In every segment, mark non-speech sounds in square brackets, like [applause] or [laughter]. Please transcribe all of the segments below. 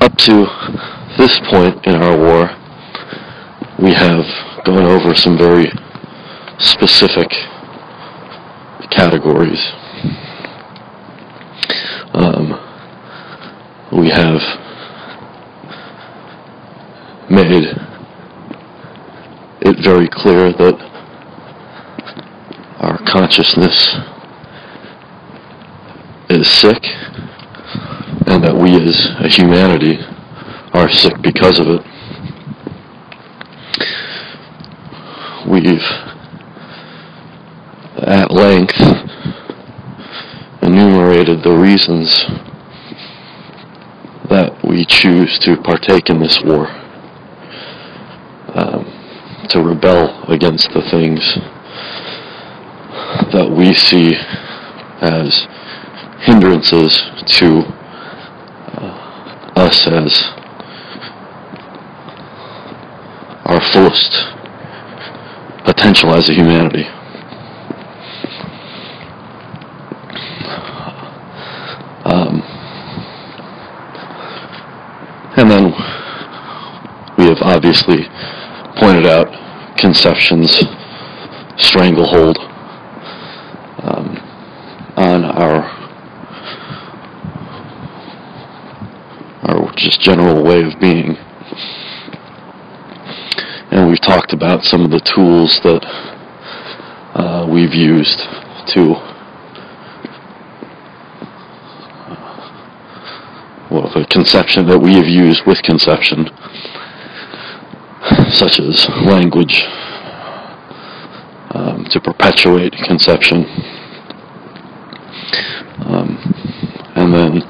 up to this point in our war, we have gone over some very specific categories. Um, we have made it very clear that our consciousness is sick and that we as a humanity are sick because of it. We've at length enumerated the reasons that we choose to partake in this war, um, to rebel against the things that we see as hindrances to us as our fullest potential as a humanity. Um, and then we have obviously pointed out conception's stranglehold um, on our our just general way of being. And we've talked about some of the tools that uh, we've used to well, the conception that we have used with conception, such as language, um, to perpetuate conception, um, and then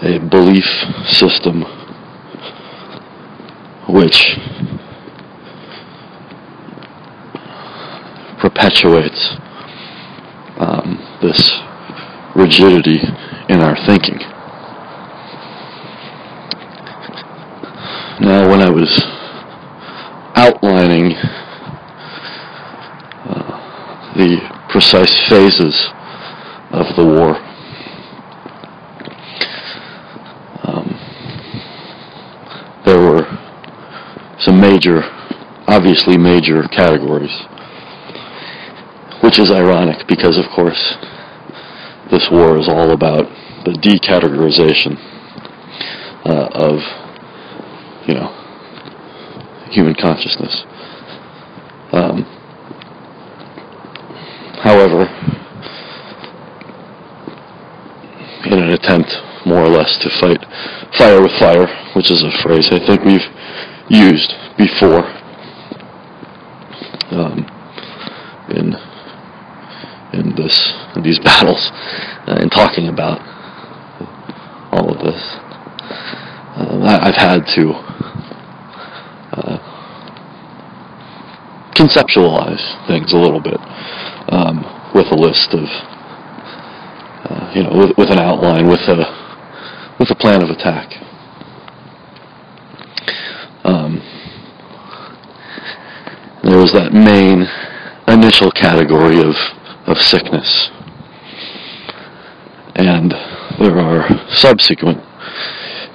a belief system which perpetuates um, this rigidity in our thinking. Now, when I was outlining uh, the precise phases of the war, um, there were some major, obviously major categories, which is ironic because, of course, this war is all about the decategorization uh, of you know, human consciousness. Um, however, in an attempt, more or less, to fight fire with fire, which is a phrase I think we've used before um, in in this in these [laughs] battles, uh, in talking about all of this. Uh, I've had to uh, conceptualize things a little bit um, with a list of, uh, you know, with, with, an outline, with a with a plan of attack. Um, there was that main initial category of of sickness, and there are subsequent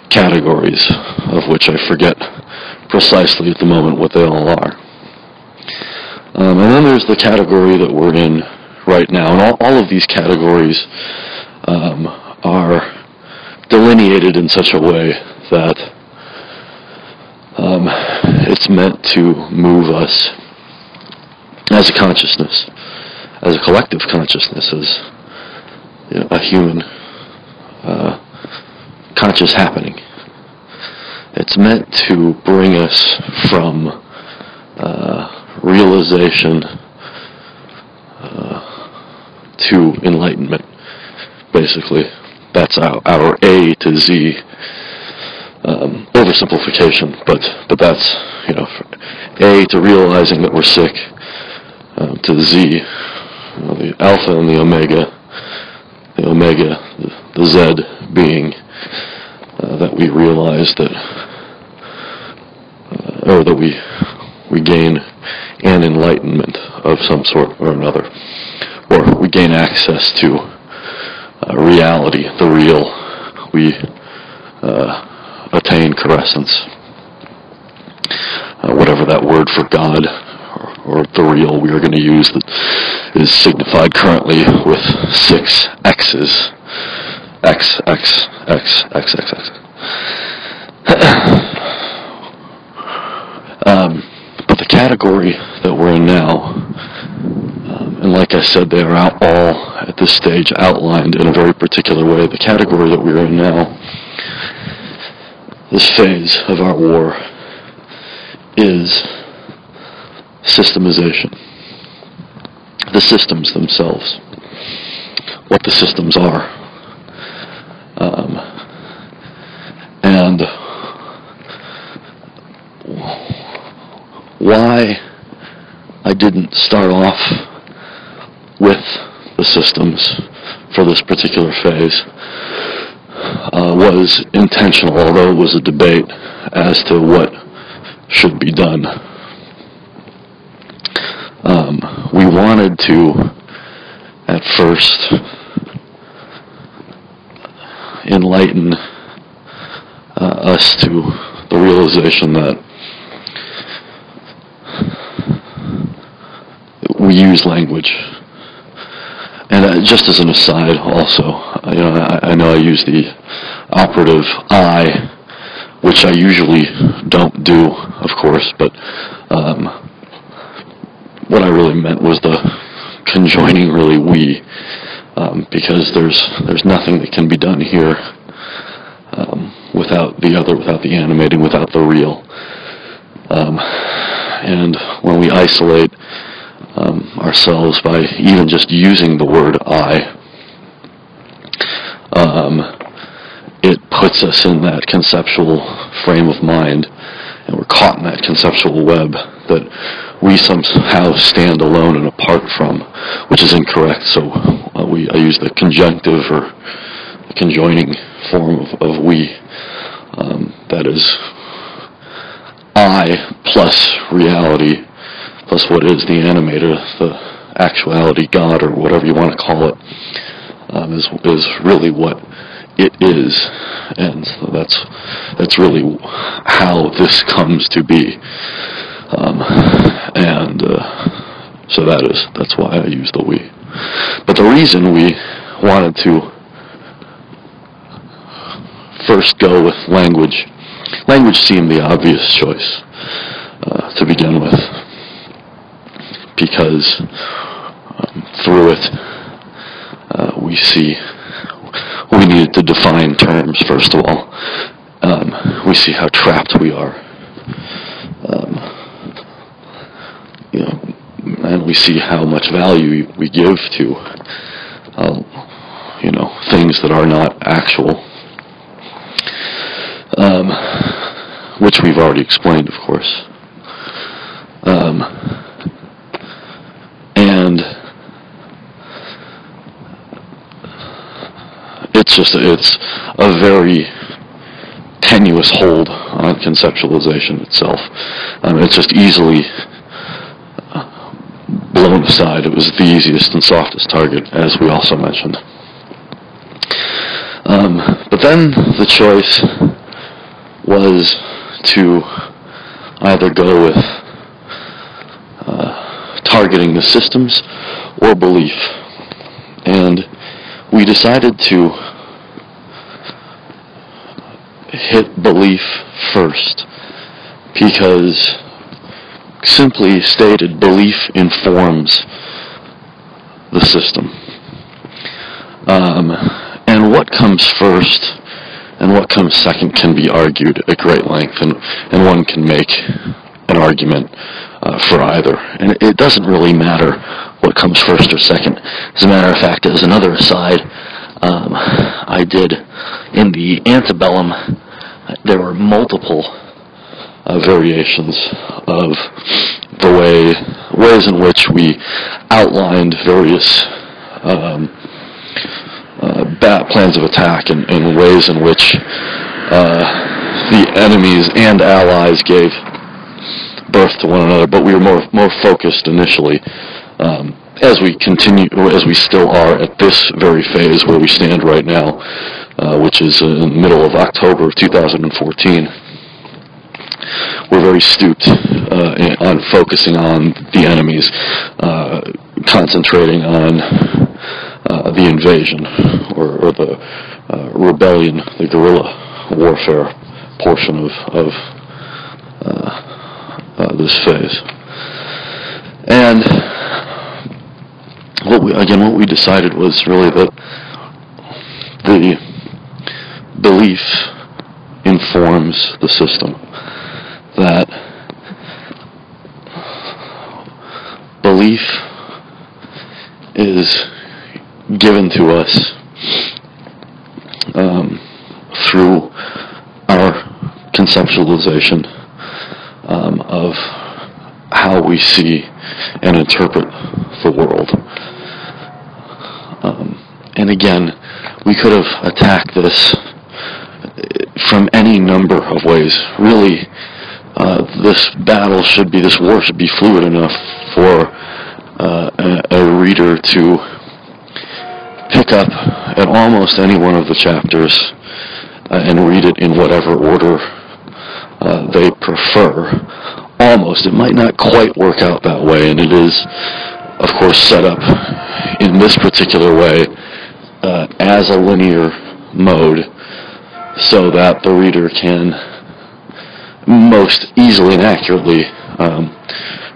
categories, of which I forget precisely at the moment what they all are. Um, and then there's the category that we're in right now, and all, all of these categories um, delineated in such a way that um, it's meant to move us as a consciousness, as a collective consciousness, as you know, a human uh, conscious happening. It's meant to bring us from uh, realization uh, to enlightenment, basically. That's our, our A to Z um, oversimplification, but but that's you know A to realizing that we're sick, um, to the Z, you know, the alpha and the omega, the omega, the, the Z being uh, that we realize that, uh, or that we we gain an enlightenment of some sort or another, or we gain access to uh, reality, the real. We uh, attain quiescence. Uh, whatever that word for God or, or the real we are going to use that is signified currently with six X's. X, X, X, X, X, X. [clears throat] um, the category that we're in now, um, and like I said, they are out all at this stage outlined in a very particular way. The category that we're in now, this phase of our war, is systemization. The systems themselves. What the systems are. Um, and why I didn't start off with the systems for this particular phase uh, was intentional, although it was a debate as to what should be done. Um, we wanted to, at first, enlighten uh, us to the realization that we use language. And uh, just as an aside, also, you know, I, I know I use the operative I, which I usually don't do, of course, but um, what I really meant was the conjoining really we um, because there's there's nothing that can be done here um, without the other, without the animating, without the real. Um, and when we isolate um, ourselves by even just using the word I, um, it puts us in that conceptual frame of mind, and we're caught in that conceptual web that we somehow stand alone and apart from, which is incorrect. So uh, we I use the conjunctive or conjoining form of, of we. Um, that is I plus reality plus what is the animator, the actuality, God, or whatever you want to call it, um, is is really what it is, and so that's that's really how this comes to be. Um, and uh, so that is that's why I use the we. But the reason we wanted to first go with language, language seemed the obvious choice uh, to begin with, because um, through it uh, we see we needed to define terms first of all. Um, we see how trapped we are. Um, you know, and we see how much value we give to, uh, you know, things that are not actual, um, which we've already explained, of course. And it's just it's a very tenuous hold on conceptualization itself. Um, it's just easily blown aside. It was the easiest and softest target, as we also mentioned. Um, but then the choice was to either go with uh, targeting the systems or belief. And we decided to hit belief first because simply stated, belief informs the system. Um, and what comes first and what comes second can be argued at great length, and, and one can make an argument uh, for either. And it, doesn't really matter what comes first or second. As a matter of fact, as another aside, um, I did in the antebellum, there were multiple uh, variations of the way ways in which we outlined various um, uh, plans of attack and, and, ways in which uh, the enemies and allies gave birth to one another. But we were more more focused initially. Um, as we continue, as we still are at this very phase where we stand right now, uh, which is in the middle of October of 2014 we're very stooped uh, in, on focusing on the enemies, uh, concentrating on uh, the invasion or, or the uh, rebellion, the guerrilla warfare portion of, of uh, this phase. And what we, again, what we decided was really that the belief informs the system. That belief is given to us um, through our conceptualization um, of how we see and interpret the world. Um, and again, we could have attacked this from any number of ways. Really, uh, this battle should be, this war should be fluid enough for uh, a, a reader to pick up at almost any one of the chapters uh, and read it in whatever order uh, they prefer. Almost. It might not quite work out that way, and it is, of course, set up in this particular way uh, as a linear mode so that the reader can most easily and accurately um,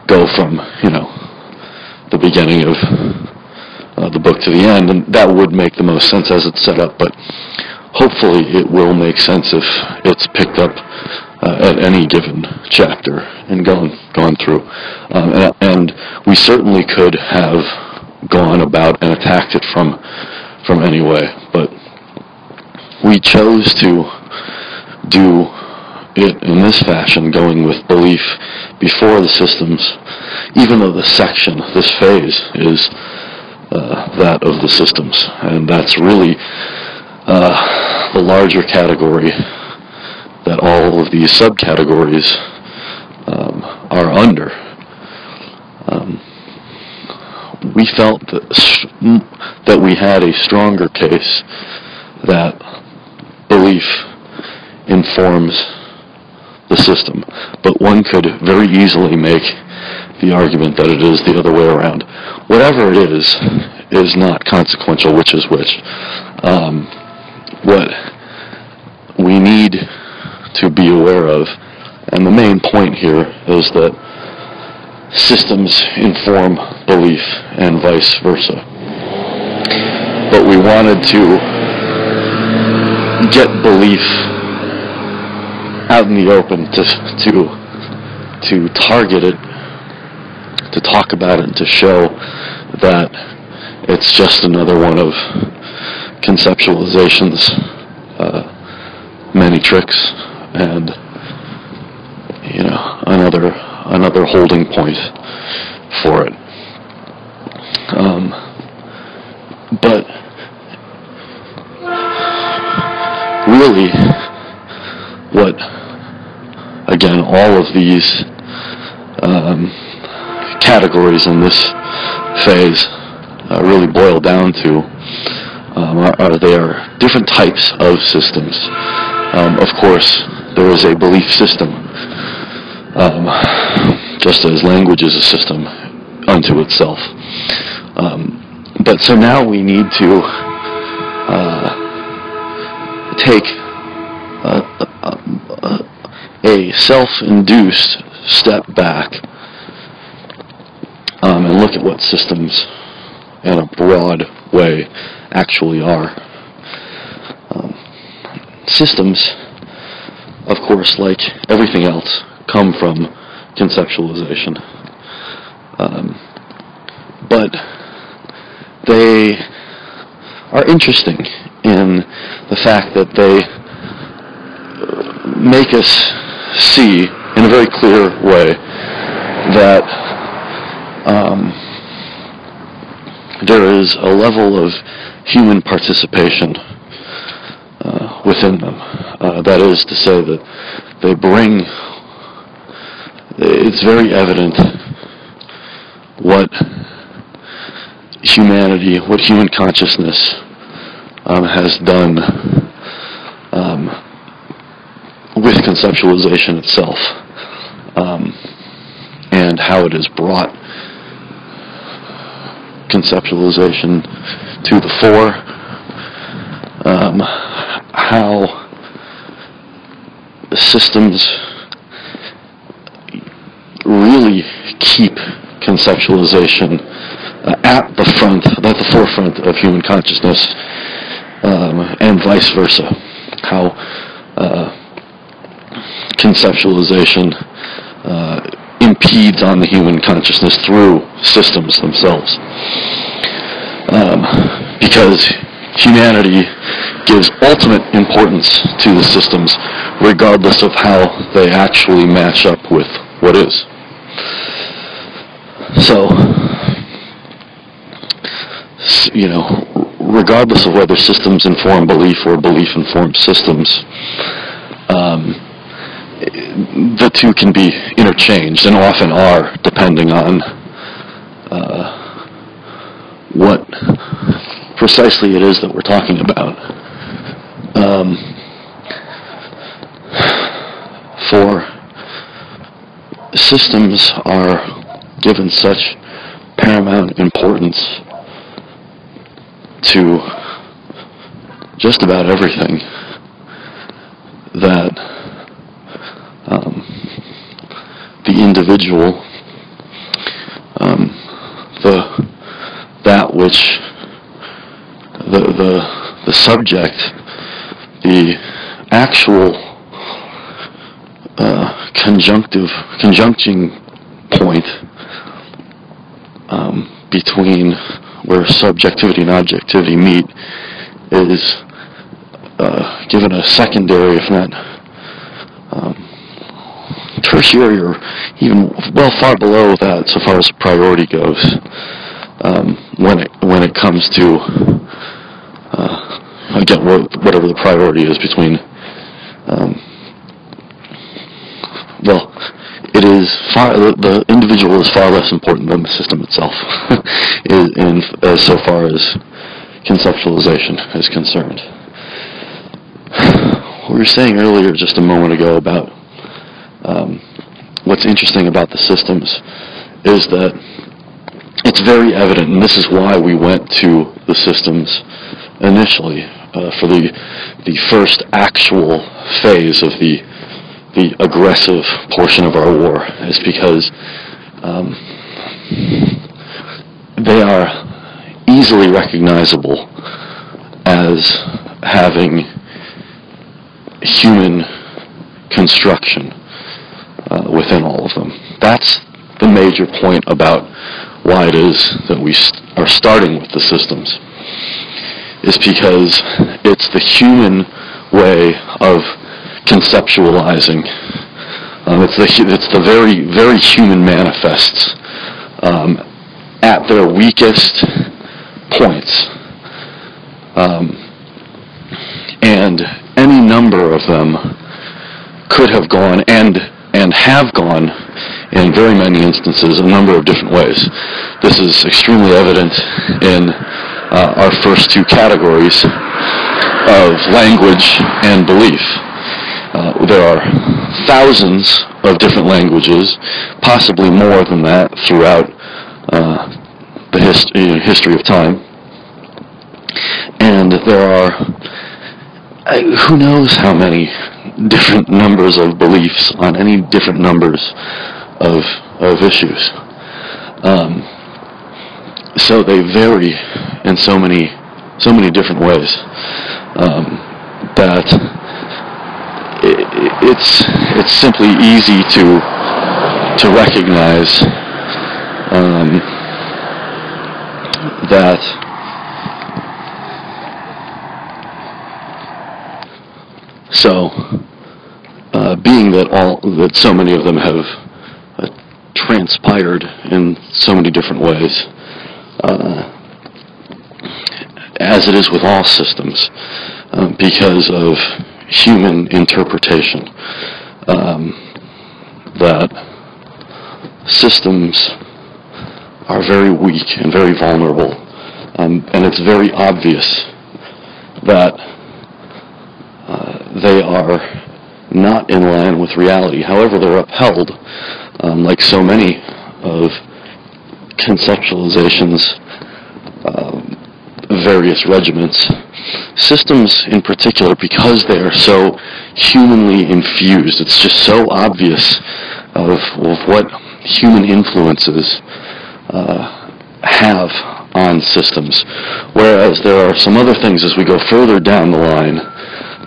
go from, you know, the beginning of uh, the book to the end, and that would make the most sense as it's set up, but hopefully it will make sense if it's picked up uh, at any given chapter and gone gone through. Um, and, and, we certainly could have gone about and attacked it from from any way, but we chose to do it in this fashion, going with belief before the systems, even though the section, this phase, is uh, that of the systems. And that's really uh, the larger category that all of these subcategories um, are under. Um, we felt that, that we had a stronger case that belief informs the system, but one could very easily make the argument that it is the other way around. Whatever it is, is not consequential which is which. Um, what we need to be aware of, and the main point here is that systems inform belief and vice versa. But we wanted to get belief out in the open to to to target it, to talk about it, to show that it's just another one of conceptualization's uh, many tricks, and you know another another holding point for it. Um, but really what, again, all of these um, categories in this phase uh, really boil down to um, are, are, they are different types of systems. Um, of course, there is a belief system, um, just as language is a system unto itself. Um, but so now we need to uh, take a, a, a self-induced step back um, and look at what systems in a broad way actually are. Um, systems, of course, like everything else, come from conceptualization. Um, but they are interesting in the fact that they make us see in a very clear way that um, there is a level of human participation uh, within them. Uh, that is to say that they bring, it's very evident what humanity, what human consciousness um, has done um, conceptualization itself um, and how it has brought conceptualization to the fore, um, how systems really keep conceptualization uh, at the front, at the forefront of human consciousness, um, and vice versa. How uh, conceptualization uh, impedes on the human consciousness through systems themselves. Because humanity gives ultimate importance to the systems regardless of how they actually match up with what is. So, you know, regardless of whether systems inform belief or belief informs systems, um, the two can be interchanged and often are, depending on uh, what precisely it is that we're talking about. Um, for systems are given such paramount importance to just about everything that um, the individual, um, the that which the subject, the actual uh, conjunctive conjuncting point um, between where subjectivity and objectivity meet is uh, given a secondary, if not um, tertiary, or even well far below that, so far as priority goes, um, when it when it comes to uh, again whatever the priority is between. Um, well, it is far the, individual is far less important than the system itself, [laughs] in, so far as conceptualization is concerned. We were saying earlier, just a moment ago, about um, what's interesting about the systems is that it's very evident, and this is why we went to the systems initially uh, for the the first actual phase of the the aggressive portion of our war is because um, they are easily recognizable as having human construction uh, within all of them. That's the major point about why it is that we st- are starting with the systems, is because it's the human way of conceptualizing. Um, it's, the, it's the very, very human manifests um, at their weakest points. Um, and any number of them could have gone and and have gone in very many instances a number of different ways. This is extremely evident in uh, our first two categories of language and belief. Uh, there are thousands of different languages, possibly more than that throughout uh, the hist- history of time. And there are uh, who knows how many different numbers of beliefs on any different numbers of of issues. Um, so they vary in so many so many different ways um, that it, it's it's simply easy to to recognize um, that so uh, being that all that so many of them have uh, transpired in so many different ways uh, as it is with all systems um, because of human interpretation um, that systems are very weak and very vulnerable um, and it's very obvious that uh, they are not in line with reality. However, they're upheld, um, like so many of conceptualizations, um, various regiments. Systems, in particular, because they are so humanly infused, it's just so obvious of, of what human influences uh, have on systems. Whereas there are some other things as we go further down the line,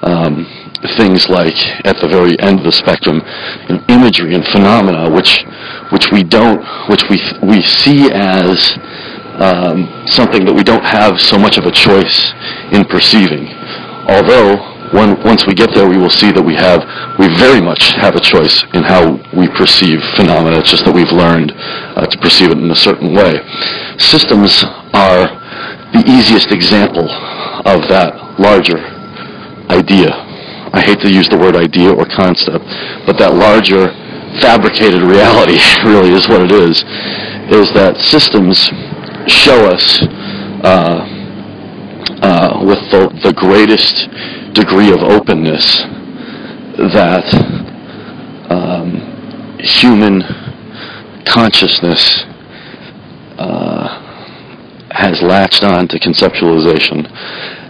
um, things like at the very end of the spectrum, imagery and phenomena, which which we don't, which we we see as um, something that we don't have so much of a choice in perceiving. Although when, once we get there, we will see that we have, we very much have a choice in how we perceive phenomena. It's just that we've learned uh, to perceive it in a certain way. Systems are the easiest example of that larger idea. I hate to use the word idea or concept, but that larger fabricated reality [laughs] really is what it is, is that systems show us uh, uh, with the, the greatest degree of openness that um, human consciousness uh, has latched on to conceptualization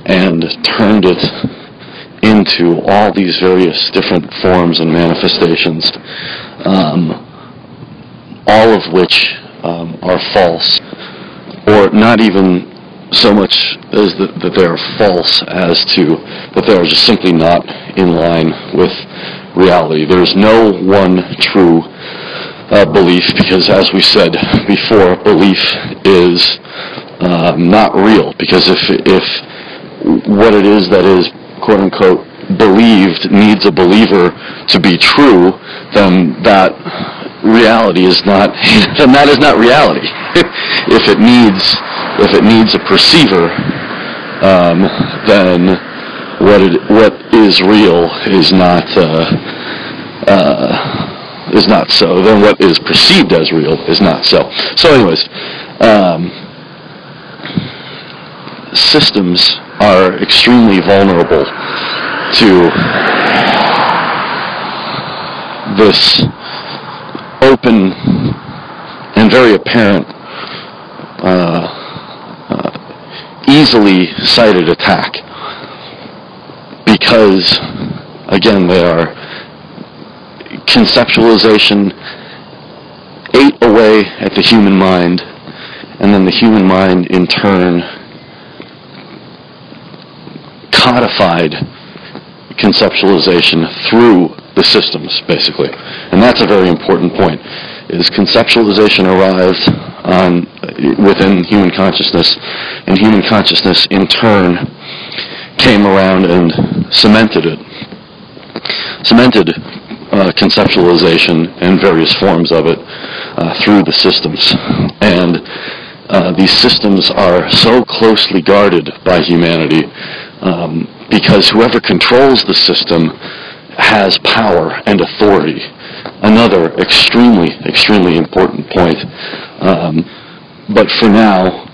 and turned it into all these various different forms and manifestations, um, all of which um, are false, or not even so much as that, that they are false as to that they are just simply not in line with reality. There's no one true uh, belief because, as we said before, belief is uh, not real. Because if if what it is that is quote unquote believed needs a believer to be true, then that reality is not [laughs] then that is not reality. [laughs] if it needs if it needs a perceiver, um, then what it, what is real is not uh, uh, is not so. Then what is perceived as real is not so. So, anyways, um, systems are extremely vulnerable to this open and very apparent uh, uh, easily sighted attack. Because again they are conceptualization ate away at the human mind and then the human mind in turn codified conceptualization through the systems, basically. And that's a very important point, is conceptualization arrived on, within human consciousness, and human consciousness in turn came around and cemented it. Cemented uh, conceptualization and various forms of it uh, through the systems. And uh, these systems are so closely guarded by humanity um, because whoever controls the system has power and authority. Another extremely, extremely important point. Um, but for now,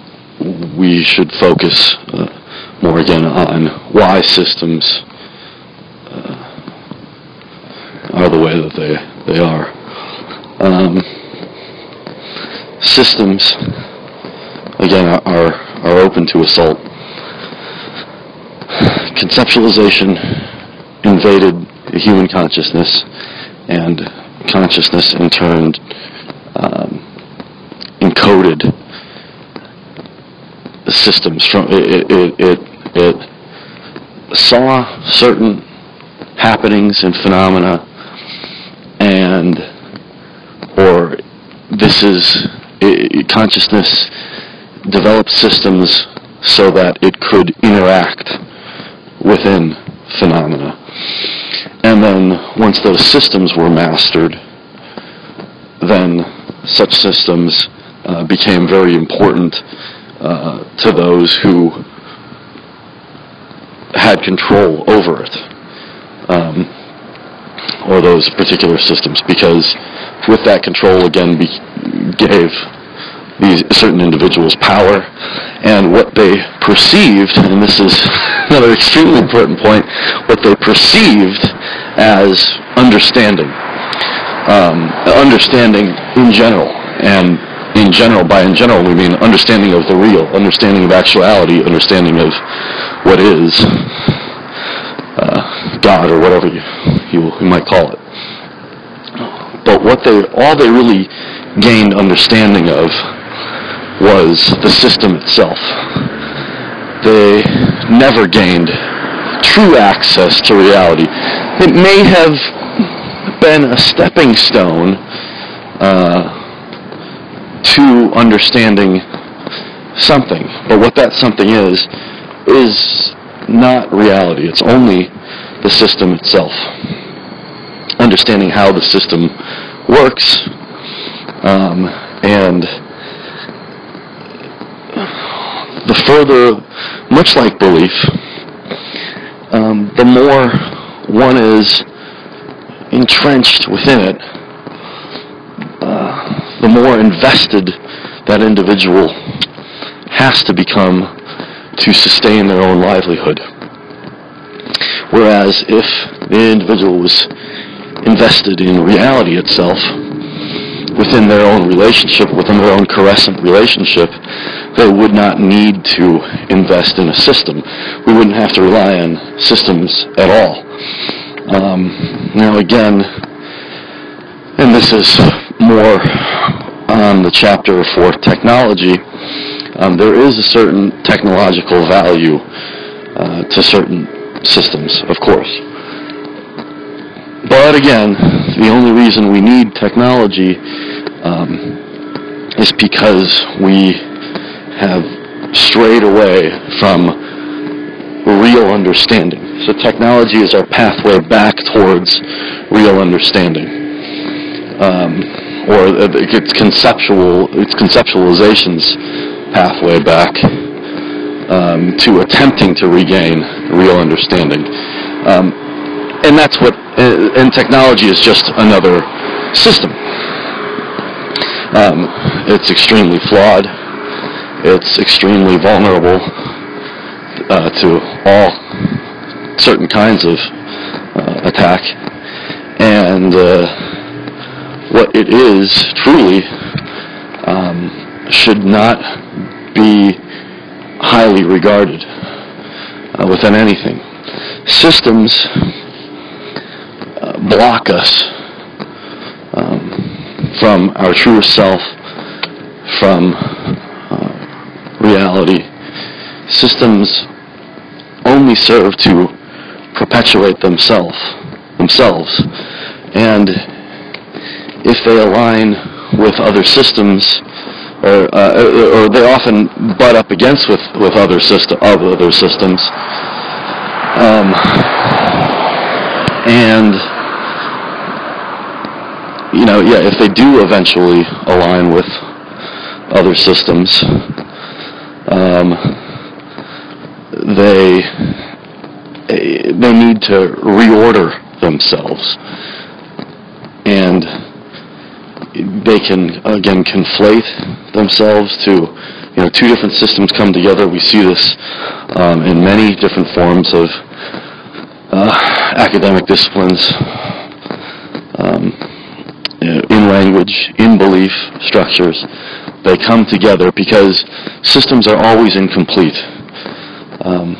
we should focus uh, more again on why systems uh, are the way that they, they are. Um, systems, again, are, are open to assault. Conceptualization invaded the human consciousness, and consciousness in turn um, encoded the systems from it, it, it, it saw certain happenings and phenomena and or this is it, consciousness developed systems so that it could interact within phenomena. And then once those systems were mastered, then such systems uh, became very important uh, to those who had control over it, um, or those particular systems, because with that control again be- gave these certain individuals power, and what they perceived, and this is another extremely important point, what they perceived as understanding. Um, understanding in general, and in general, by in general, we mean understanding of the real, understanding of actuality, understanding of what is uh, God or whatever you, you, you might call it. But what they, all they really gained understanding of was the system itself. They never gained true access to reality. It may have been a stepping stone uh, to understanding something, but what that something is, is not reality. It's only the system itself. Understanding how the system works um, and the further, much like belief, um, the more one is entrenched within it, uh, the more invested that individual has to become to sustain their own livelihood. Whereas if the individual was invested in reality itself, within their own relationship, within their own corescent relationship, they would not need to invest in a system. We wouldn't have to rely on systems at all. Um, now again, and this is more on the chapter for technology, um, there is a certain technological value uh, to certain systems, of course. But again, the only reason we need technology um, is because we have strayed away from real understanding. So technology is our pathway back towards real understanding. Um, or its conceptual, its conceptualization's pathway back um, to attempting to regain real understanding. Um, and that's what, and technology is just another system. Um, it's extremely flawed. It's extremely vulnerable uh, to all certain kinds of uh, attack. And uh, what it is truly um, should not be highly regarded uh, within anything. Systems block us um, from our true self, from uh, reality. Systems only serve to perpetuate themselves, themselves, and if they align with other systems, or, uh, or they often butt up against with, with other system of other systems. Um, and you know, yeah, if they do eventually align with other systems, um, they they need to reorder themselves, and they can again conflate themselves to you know two different systems come together. We see this um, in many different forms of uh, academic disciplines. Um, in language, in belief structures, they come together because systems are always incomplete. Um,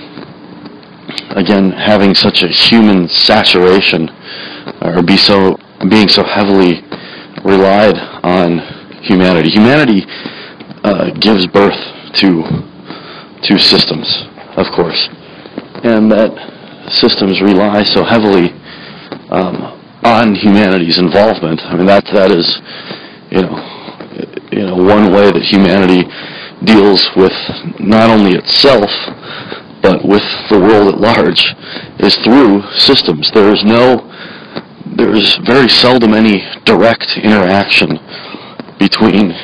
again, having such a human saturation, or be so being so heavily relied on humanity. Humanity uh, gives birth to to systems, of course, and that systems rely so heavily um, on humanity's involvement. I mean that that is, you know, you know one way that humanity deals with not only itself but with the world at large is through systems. There is no there is very seldom any direct interaction between,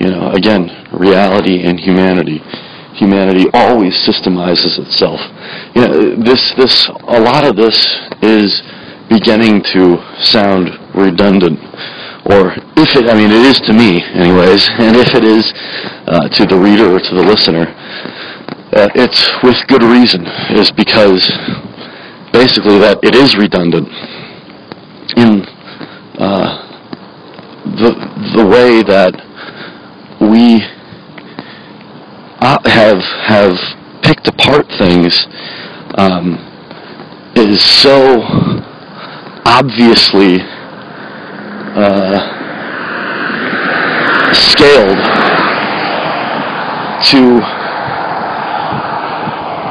you know, again, reality and humanity. Humanity always systemizes itself. You know, this, this, a lot of this is beginning to sound redundant. Or if it, I mean, it is to me, anyways, [laughs] and if it is uh, to the reader or to the listener, uh, it's with good reason. Is because basically that it is redundant in uh, the the way that we uh, have have picked apart things um, is so obviously uh, scaled to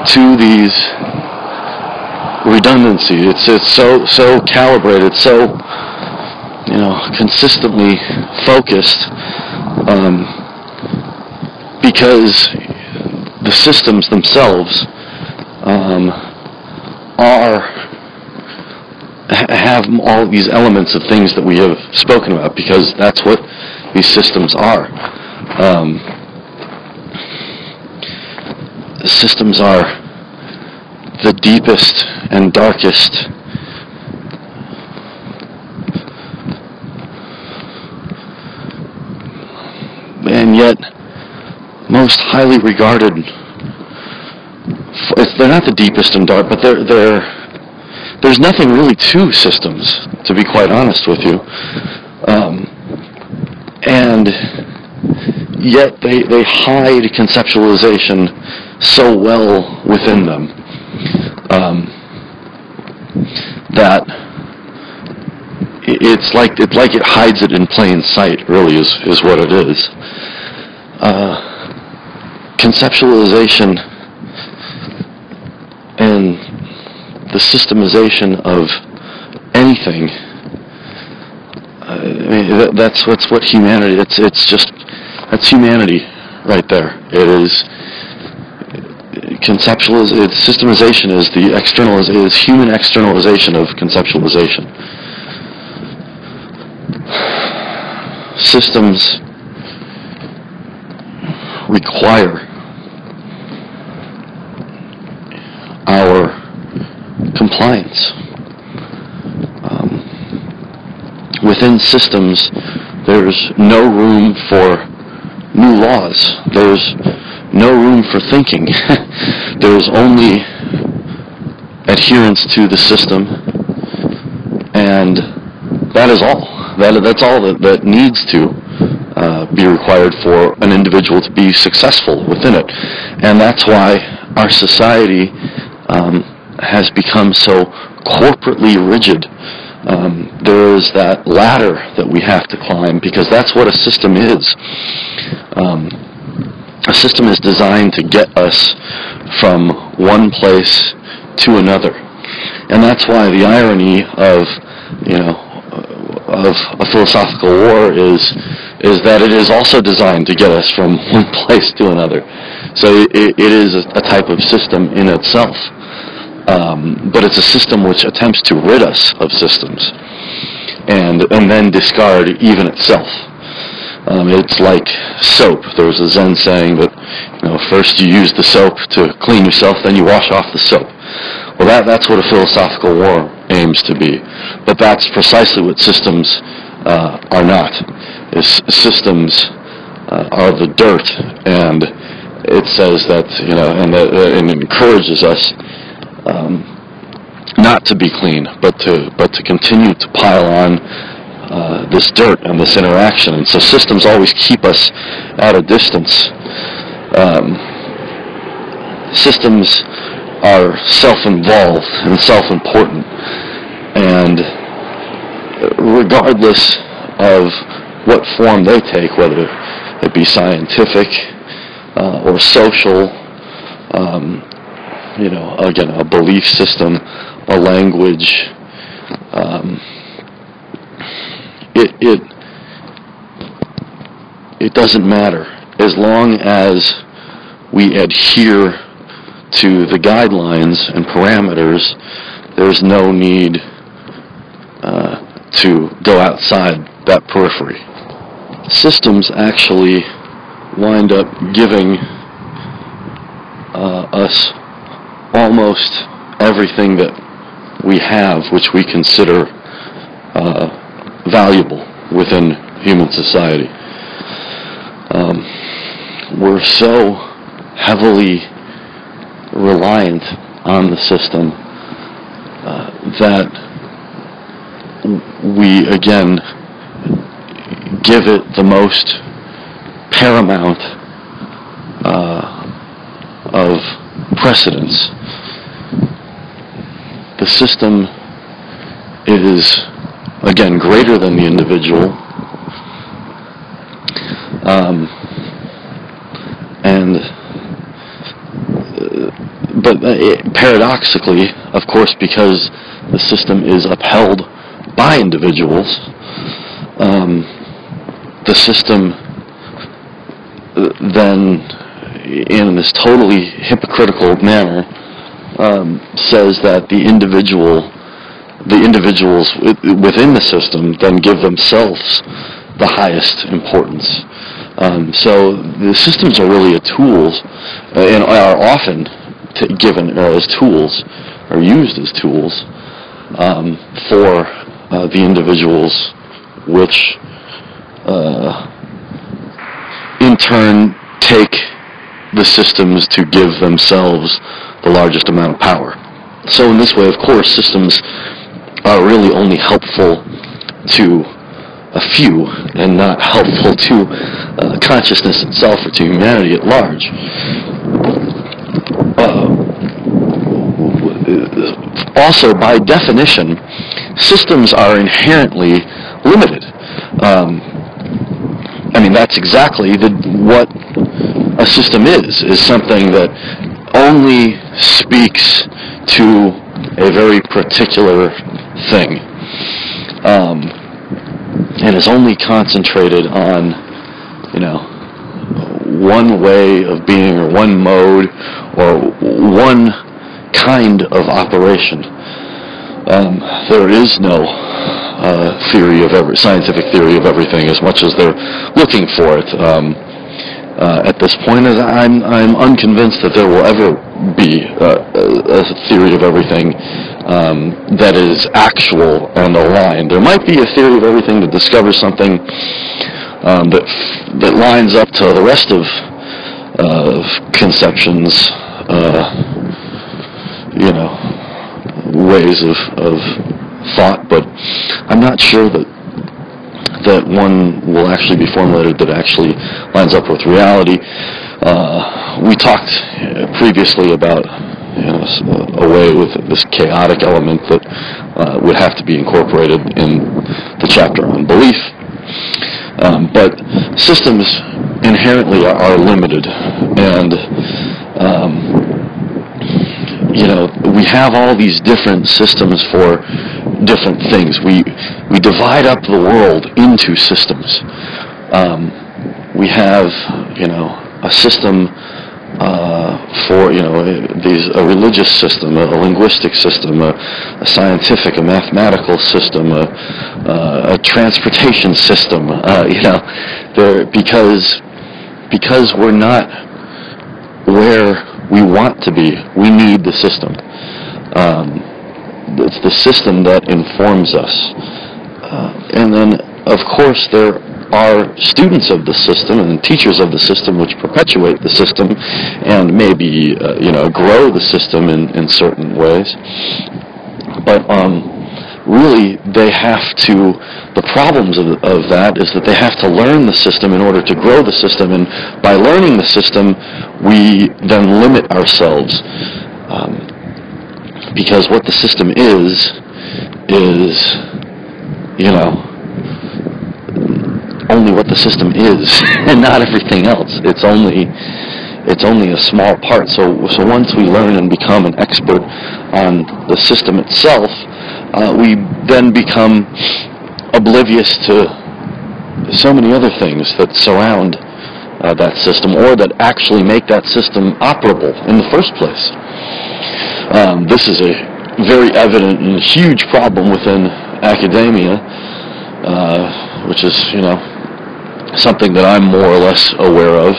to these redundancy. It's it's so so calibrated, so you know consistently focused um, because the systems themselves um, are have all these elements of things that we have spoken about because that's what these systems are. Um, systems are the deepest and darkest and yet most highly regarded they're not the deepest and dark but they're they're there's nothing really to systems to be quite honest with you um, and yet they, they hide conceptualization so well within them um, that it's like it's like it hides it in plain sight. Really, is is what it is. Uh, conceptualization and the systemization of anything. I mean, that's what's what humanity. It's it's just that's humanity right there. It is conceptualiz it's systemization is the externaliz is human externalization of conceptualization. Systems require our compliance. Um, within systems, there's no room for new laws. There's no room for thinking. [laughs] There's only adherence to the system, and that is all. That, that's all that, that needs to uh, be required for an individual to be successful within it. And that's why our society um, has become so corporately rigid. Um, there is that ladder that we have to climb because that's what a system is. Um, a system is designed to get us from one place to another. And that's why the irony of, you know, of a philosophical war is is that it is also designed to get us from [laughs] one place to another. So it, it is a, a, type of system in itself. Um, but it's a system which attempts to rid us of systems and, and then discard even itself. Um, it's like soap. There was a Zen saying that you know first you use the soap to clean yourself, then you wash off the soap. Well, that that's what a philosophical war aims to be. But that's precisely what systems uh, are not. Is systems uh, are the dirt, and it says that you know, and, that, and encourages us. Um, not to be clean, but to but to continue to pile on uh, this dirt and this interaction. And so systems always keep us at a distance. Um, systems are self-involved and self-important. And regardless of what form they take, whether it be scientific uh, or social, um, you know, again, a belief system, a language, um, it it it doesn't matter as long as we adhere to the guidelines and parameters. There's no need uh, to go outside that periphery. Systems actually wind up giving uh, us almost everything that we have, which we consider uh, valuable within human society. Um, we're so heavily reliant on the system uh, that we again give it the most paramount uh, of precedence. The system is again greater than the individual. Um, and uh, but uh, paradoxically, of course, because the system is upheld by individuals, um, the system uh, then, in this totally hypocritical manner, um, says that the individual, the individuals within the system, then give themselves the highest importance. Um, so the systems are really a tools, uh, and are often given uh, as tools, are used as tools um, for uh, the individuals, which uh, in turn take the systems to give themselves the largest amount of power. So in this way, of course, systems are really only helpful to a few and not helpful to uh, consciousness itself or to humanity at large. Uh, also, by definition, systems are inherently limited. Um, I mean, that's exactly the, what a system is, is something that only speaks to a very particular thing. Um, and is only concentrated on, you know, one way of being or one mode or one kind of operation. Um, there is no uh, theory of every scientific theory of everything as much as they're looking for it. Um, uh, at this point, I'm I'm unconvinced that there will ever be uh, a, theory of everything um, that is actual and aligned. There might be a theory of everything that discovers something um, that that lines up to the rest of uh, conceptions, you know, ways of, of thought, but I'm not sure that that one will actually be formulated that actually lines up with reality. Uh, we talked previously about you know, away with this chaotic element that uh, would have to be incorporated in the chapter on belief. Um, but systems inherently are, are limited, and um, you know we have all these different systems for different things. We we divide up the world into systems. Um, we have you know a system uh, for you know these a religious system, a, a linguistic system, a, a, scientific, a mathematical system, a, uh, a transportation system. Uh, [laughs] you know, there because because we're not where we want to be. We need the system. Um, it's the system that informs us, uh, and then of course there are students of the system and teachers of the system which perpetuate the system and maybe uh, you know grow the system in, in certain ways but um, really they have to the problems of, of that is that they have to learn the system in order to grow the system and by learning the system we then limit ourselves um, because what the system is is you know only what the system is [laughs] and not everything else. It's only it's only a small part. So so once we learn and become an expert on the system itself, uh, we then become oblivious to so many other things that surround uh, that system or that actually make that system operable in the first place. Um, this is a very evident and huge problem within academia, uh, which is, you know, something that I'm more or less aware of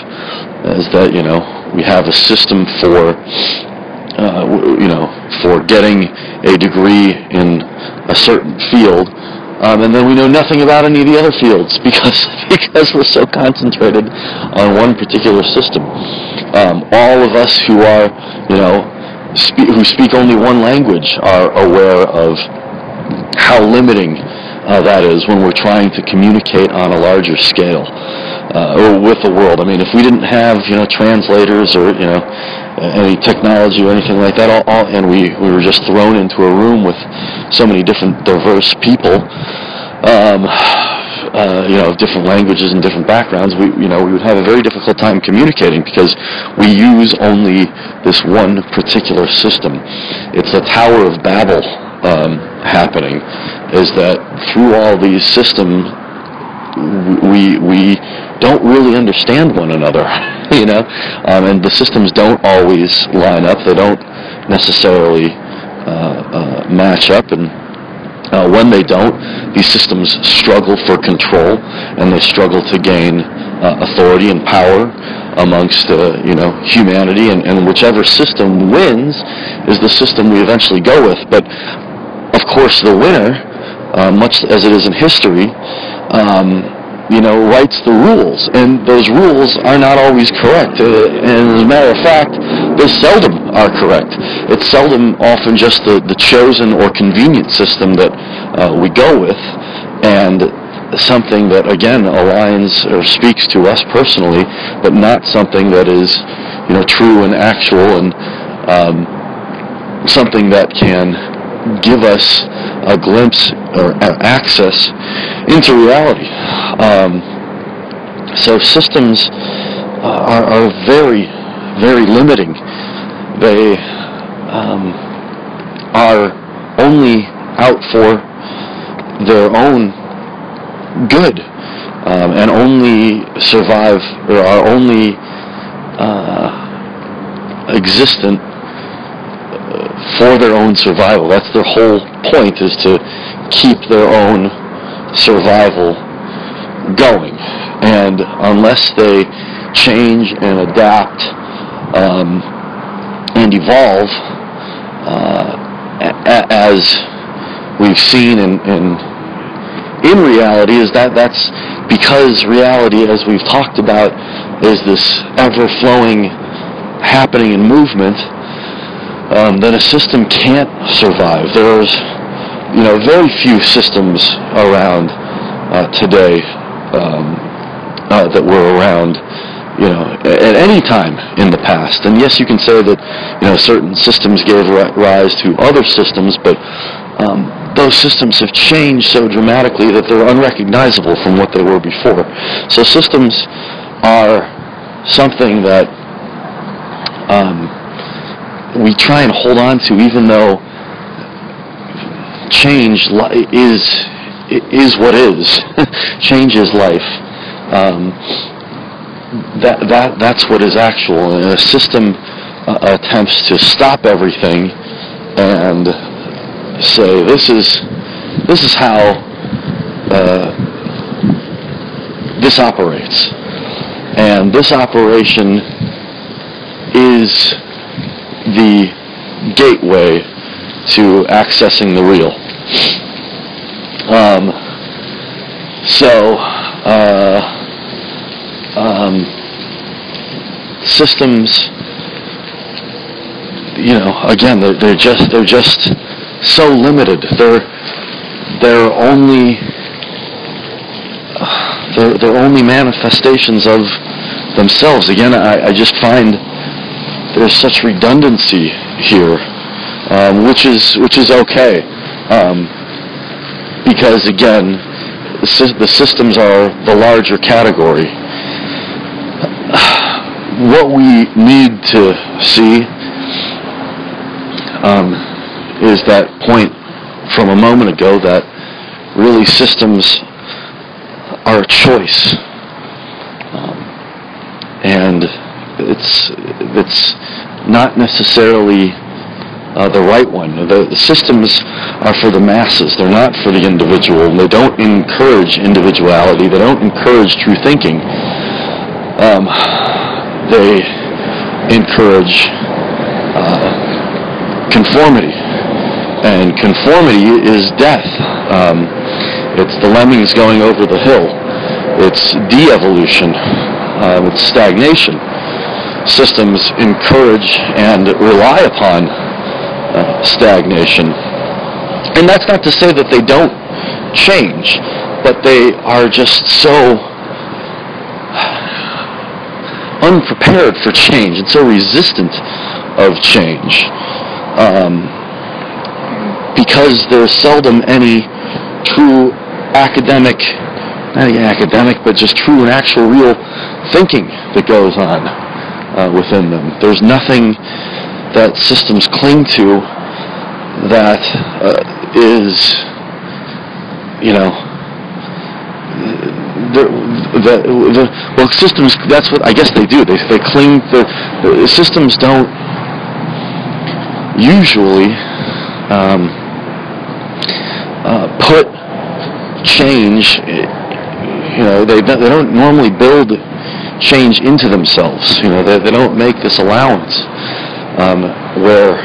is that you know we have a system for uh, you know for getting a degree in a certain field, um, and then we know nothing about any of the other fields [laughs] because because we're so concentrated on one particular system. Um, all of us who are you know spe- who speak only one language are aware of how limiting uh, that is when we're trying to communicate on a larger scale uh, or with the world. I mean, if we didn't have you know translators or you know any technology or anything like that, all, all, and we, we were just thrown into a room with so many different diverse people, um, uh, you know, of different languages and different backgrounds, we, you know, we would have a very difficult time communicating because we use only this one particular system. It's the Tower of Babel um, happening, is that through all these systems, we we don't really understand one another, [laughs] you know, um, and the systems don't always line up. They don't necessarily uh, uh, match up, and uh, when they don't, these systems struggle for control and they struggle to gain uh, authority and power amongst you know humanity. And, and whichever system wins is the system we eventually go with. But of course, the winner, uh, much as it is in history. Um, you know, writes the rules, and those rules are not always correct. Uh, and as a matter of fact, they seldom are correct. It's seldom often just the, the chosen or convenient system that uh, we go with, and something that again aligns or speaks to us personally, but not something that is, you know, true and actual and um, something that can give us a glimpse or access into reality. Um, so systems uh, are, are, very, very limiting. They um, are only out for their own good um, and only survive or are only uh, existent for their own survival. That's their whole point is to keep their own survival going. And unless they change and adapt um, and evolve, uh, as we've seen in, in in reality, is that that's because reality, as we've talked about, is this ever-flowing happening and movement um, then a system can't survive. There's, you know, very few systems around uh, today um, uh, that were around, you know, at any time in the past. And yes, you can say that, you know, certain systems gave rise to other systems, but um, those systems have changed so dramatically that they're unrecognizable from what they were before. So systems are something that um, we try and hold on to, even though change is is what is. [laughs] change is life. Um, that that that's what is actual. And a system uh, attempts to stop everything and say this is this is how uh, this operates, and this operation is the gateway to accessing the real. Um, so, uh, um, systems, you know, again, they're, they're just they're just so limited. They're they're only they're, they're only manifestations of themselves. Again, I, I just find there's such redundancy here, um, which is which is okay, um, because again, the, systems are the larger category. [sighs] What we need to see um, is that point from a moment ago that really systems are a choice, um, and it's it's not necessarily uh, the right one. The, the, systems are for the masses. They're not for the individual. They don't encourage individuality. They don't encourage true thinking. Um, they encourage uh, conformity. And conformity is death. Um, it's the lemmings going over the hill. It's de-evolution. Um, it's stagnation. Systems encourage and rely upon uh, stagnation. And that's not to say that they don't change, but they are just so unprepared for change and so resistant of change. Um, because there's seldom any true academic, not even academic, but just true and actual real thinking that goes on uh, within them. There's nothing that systems cling to that uh, is, you know, the, the, the, well, systems, that's what I guess they do. They, they cling, the, the systems don't usually um, uh, put change, you know, they, they don't normally build change into themselves. You know, they, they don't make this allowance um, where,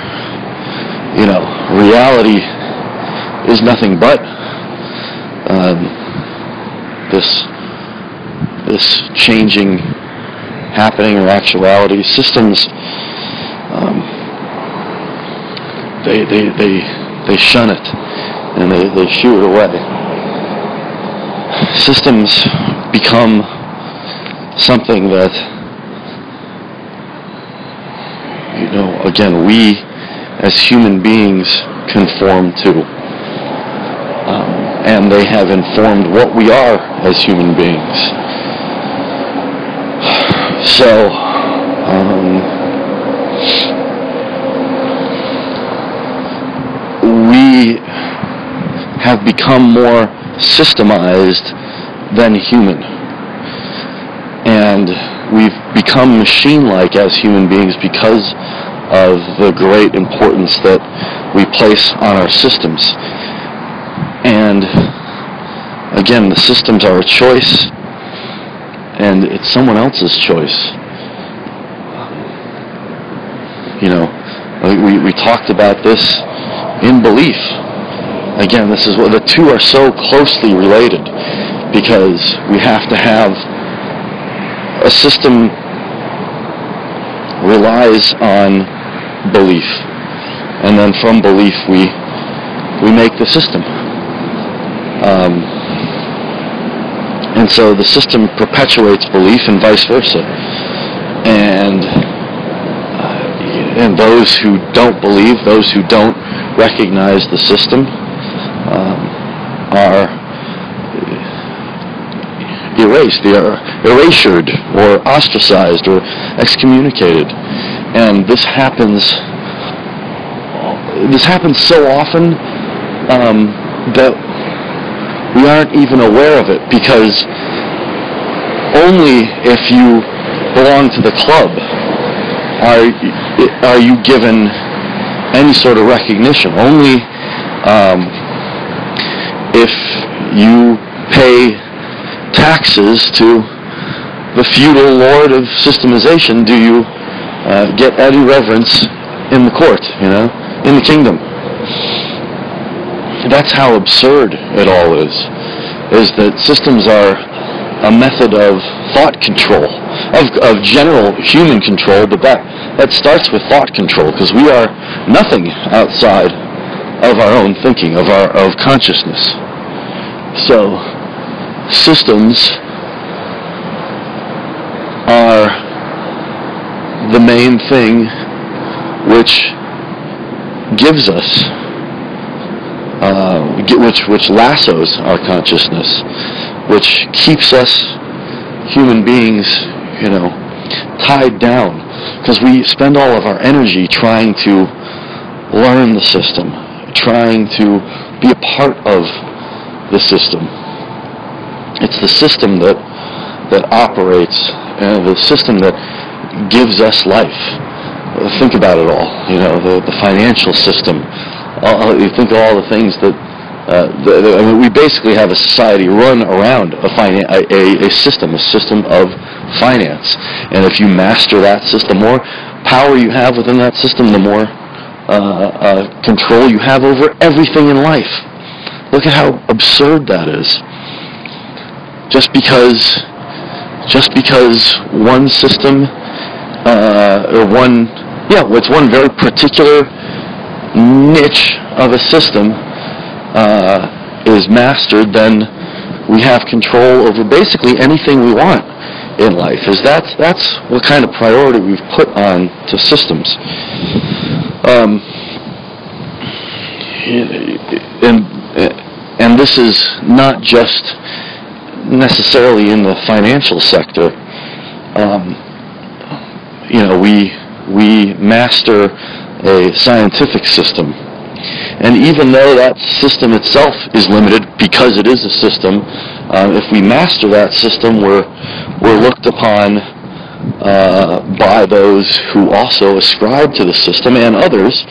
you know, reality is nothing but um, this this changing happening or actuality. Systems, um, they, they, they, they shun it and they, they shoo it away. Systems become something that, you know, again, we as human beings conform to. Um, and they have informed what we are as human beings. [sighs] So, um, we have become more systemized than human. Become machine-like as human beings because of the great importance that we place on our systems. And again, the systems are a choice, and it's someone else's choice. You know, we, we talked about this in belief. Again, this is what the two are so closely related because we have to have a system relies on belief. And then from belief we we make the system. Um, and so the system perpetuates belief and vice versa. And and those who don't believe, those who don't recognize the system, um, are erased, they are erasured or ostracized or excommunicated. And this happens this happens so often um, that we aren't even aware of it because only if you belong to the club are are you given any sort of recognition. Only um, if you pay taxes to the feudal lord of systemization do you uh, get any reverence in the court, you know, in the kingdom. That's how absurd it all is, is that systems are a method of thought control, of, of general human control, but that, that starts with thought control, because we are nothing outside of our own thinking, of our of consciousness. So systems are the main thing which gives us, uh, which which lassos our consciousness, which keeps us human beings, you know, tied down, because we spend all of our energy trying to learn the system, trying to be a part of the system. It's the system that that operates, uh, the system that gives us life. Think about it all. You know, the, the financial system. You think of all the things that. Uh, the, the, I mean, we basically have a society run around a, finan- a, a system, a system of finance. And if you master that system, more power you have within that system, the more uh, uh, control you have over everything in life. Look at how absurd that is. Just because, just because one system uh, or one, yeah, it's one very particular niche of a system uh, is mastered, then we have control over basically anything we want in life. Is that that's what kind of priority we've put on to systems. Um, and and this is not just necessarily in the financial sector. Um, you know, we we master a scientific system, and even though that system itself is limited because it is a system, um, if we master that system, we're we're looked upon uh, by those who also ascribe to the system and others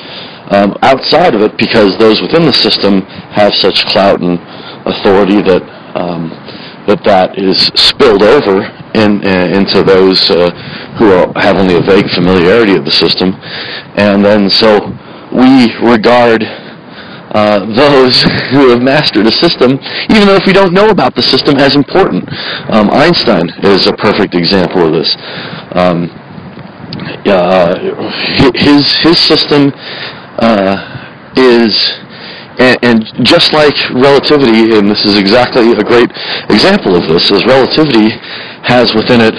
um, outside of it because those within the system have such clout and authority that um, that that is spilled over in, uh, into those uh, who are, have only a vague familiarity of the system, and then so we regard uh, those [laughs] who have mastered a system, even though if we don't know about the system, as important. Um, Einstein is a perfect example of this. Um, uh, his his system uh, is and, and, just like relativity, and this is exactly a great example of this, is relativity has within it.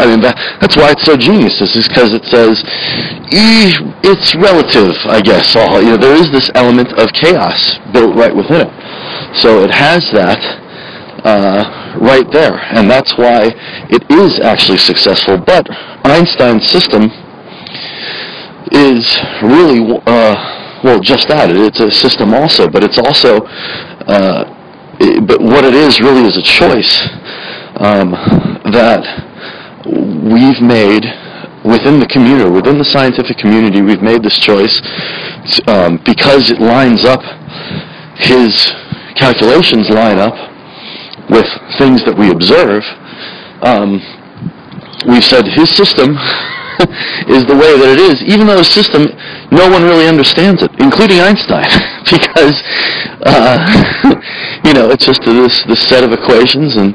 I mean, that, that's why it's so genius. This is because it says e, it's relative, I guess. All you know, there is this element of chaos built right within it, so it has that uh, right there, and that's why it is actually successful. But Einstein's system is really, uh, well, just that. It's a system also, but it's also, uh, it, but what it is really is a choice um, that we've made within the community, within the scientific community, we've made this choice um, because it lines up, his calculations line up with things that we observe. Um, we've said his system [laughs] is the way that it is, even though the system, no one really understands it, including Einstein, [laughs] because, uh, [laughs] you know, it's just this, this set of equations and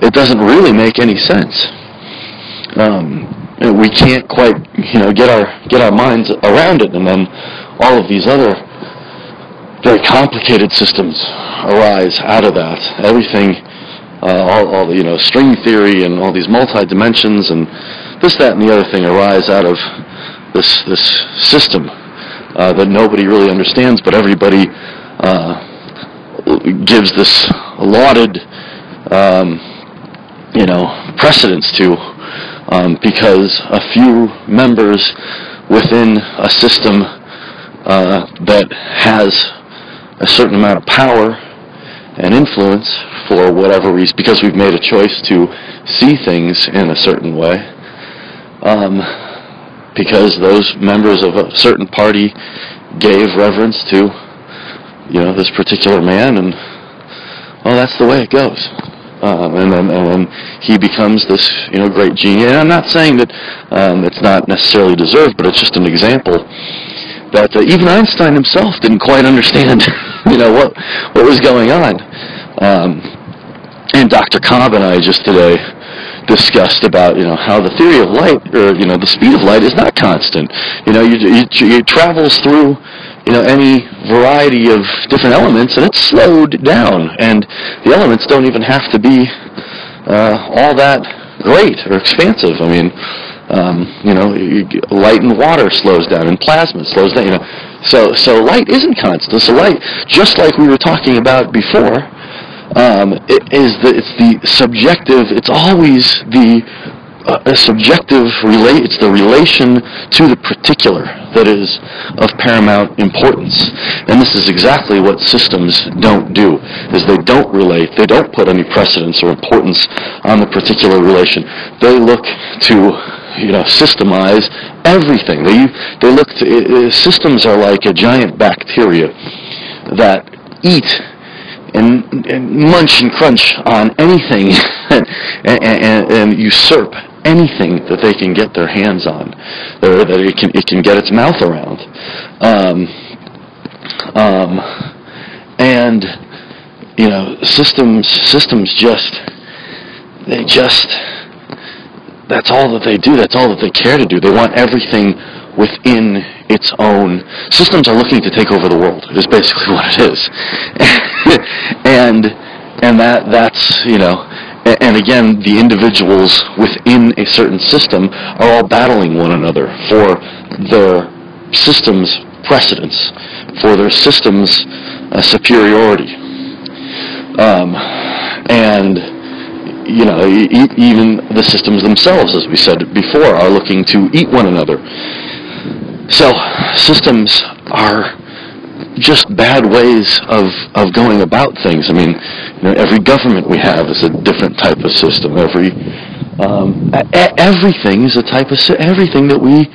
it doesn't really make any sense. Um, we can't quite, you know, get our, get our minds around it, and then all of these other very complicated systems arise out of that. Everything, uh, all, all the, you know, string theory and all these multi-dimensions and this, that, and the other thing arise out of this this system uh, that nobody really understands, but everybody uh, gives this lauded, um, you know, precedence to, um, because a few members within a system uh, that has a certain amount of power and influence for whatever reason, because we've made a choice to see things in a certain way, um, because those members of a certain party gave reverence to, you know, this particular man, and well, that's the way it goes. Um, and then and he becomes this, you know, great genius. And I'm not saying that um, it's not necessarily deserved, but it's just an example that uh, even Einstein himself didn't quite understand, [laughs] you know, what what was going on. Um, and Dr. Cobb and I just today discussed about you know how the theory of light or you know the speed of light is not constant. You know, you, you, it travels through you know any variety of different elements and it's slowed down, and the elements don't even have to be uh, all that great or expansive. I mean. Um, you know, light and water slows down, and plasma slows down. You know, so so light isn't constant. So light, just like we were talking about before, um, it is the, it's the subjective, it's always the uh, a subjective relate it's the relation to the particular that is of paramount importance. And this is exactly what systems don't do is they don't relate they don't put any precedence or importance on the particular relation. They look to you know systemize everything. They they look to uh, systems are like a giant bacteria that eat and, and munch and crunch on anything [laughs] and, and, and, usurp anything that they can get their hands on, or that it can it can get its mouth around, um, um, and you know systems systems just they just that's all that they do. That's all that they care to do. They want everything within its own. Systems are looking to take over the world. It is basically [laughs] what it is, [laughs] and and that that's you know. And again, the individuals within a certain system are all battling one another for their system's precedence, for their system's uh, superiority. Um, and you know, even the systems themselves, as we said before, are looking to eat one another. So systems are just bad ways of, of going about things. I mean, you know, every government we have is a different type of system. Every um, everything is a type of everything that we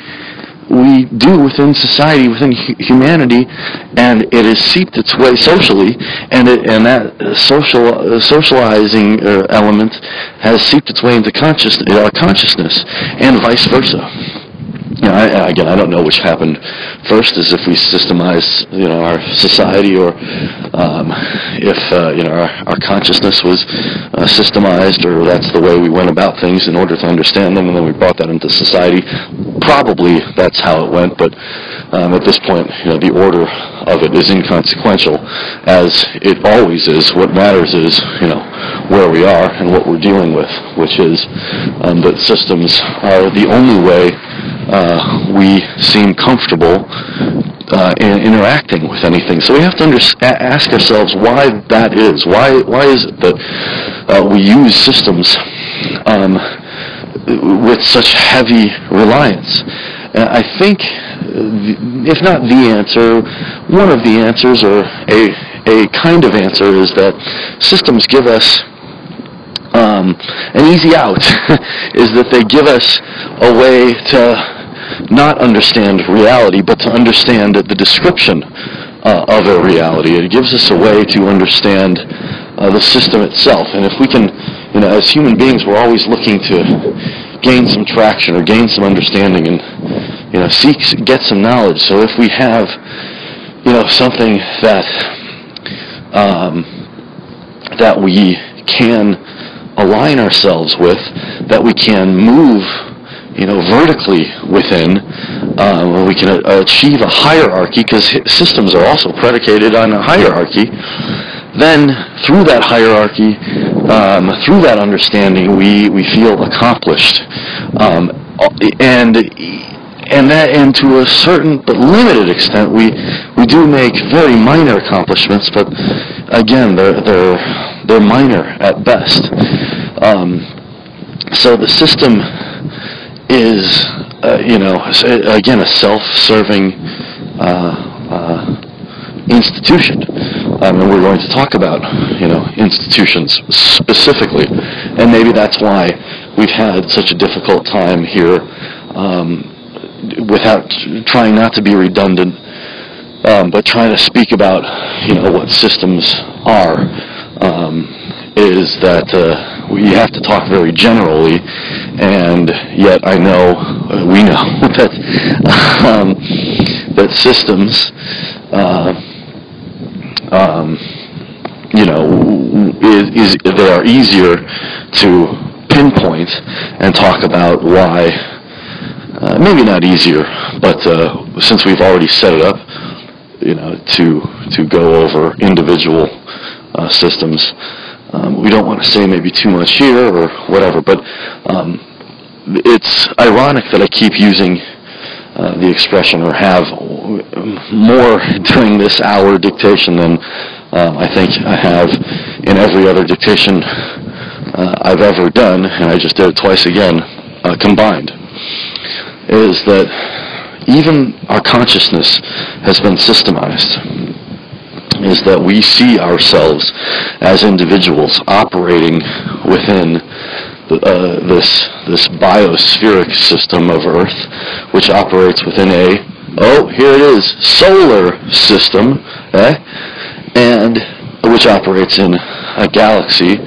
we do within society, within humanity, and it has seeped its way socially, and it, and that social socializing uh, element has seeped its way into conscious, uh, consciousness, and vice versa you know, I, again, I don't know which happened first, is if we systemize, you know, our society, or um, if uh, you know our, our consciousness was uh, systemized, or that's the way we went about things in order to understand them, and then we brought that into society. Probably that's how it went, but um, at this point, you know, the order of it is inconsequential, as it always is. What matters is, you know, where we are and what we're dealing with, which is um, that systems are the only way uh, we seem comfortable uh, in interacting with anything. So we have to ask ourselves why that is. Why why is it that uh, we use systems um, with such heavy reliance? And I think, if not the answer, one of the answers, or a a kind of answer, is that systems give us um, an easy out. [laughs] is that they give us a way to not understand reality, but to understand the description uh, of a reality. It gives us a way to understand uh, the system itself. And if we can, you know, as human beings, we're always looking to gain some traction or gain some understanding and, you know, seek, get some knowledge. So if we have, you know, something that, um, that we can align ourselves with, that we can move you know, vertically within, uh, we can achieve a hierarchy, because systems are also predicated on a hierarchy, then through that hierarchy, um, through that understanding, we, we feel accomplished. Um, and and that and to a certain but limited extent we we do make very minor accomplishments but again they're they're they're minor at best um, so the system is, uh, you know, again, a self-serving uh, uh, institution. Um, and we're going to talk about, you know, institutions specifically. And maybe that's why we've had such a difficult time here um, without trying not to be redundant, um, but trying to speak about, you know, what systems are. Um, is that uh, we have to talk very generally, and yet I know, uh, we know [laughs] that um, that systems, uh, um, you know, is, is, they are easier to pinpoint and talk about why. Uh, maybe not easier, but uh, since we've already set it up, you know, to to go over individual uh, systems. Um, we don't want to say maybe too much here or whatever, but um, it's ironic that I keep using uh, the expression or have more during this hour dictation than um, I think I have in every other dictation uh, I've ever done, and I just did it twice again, uh, combined, is that even our consciousness has been systemized is that we see ourselves as individuals operating within uh, this this biospheric system of Earth, which operates within a oh here it is solar system, eh? and which operates in a galaxy,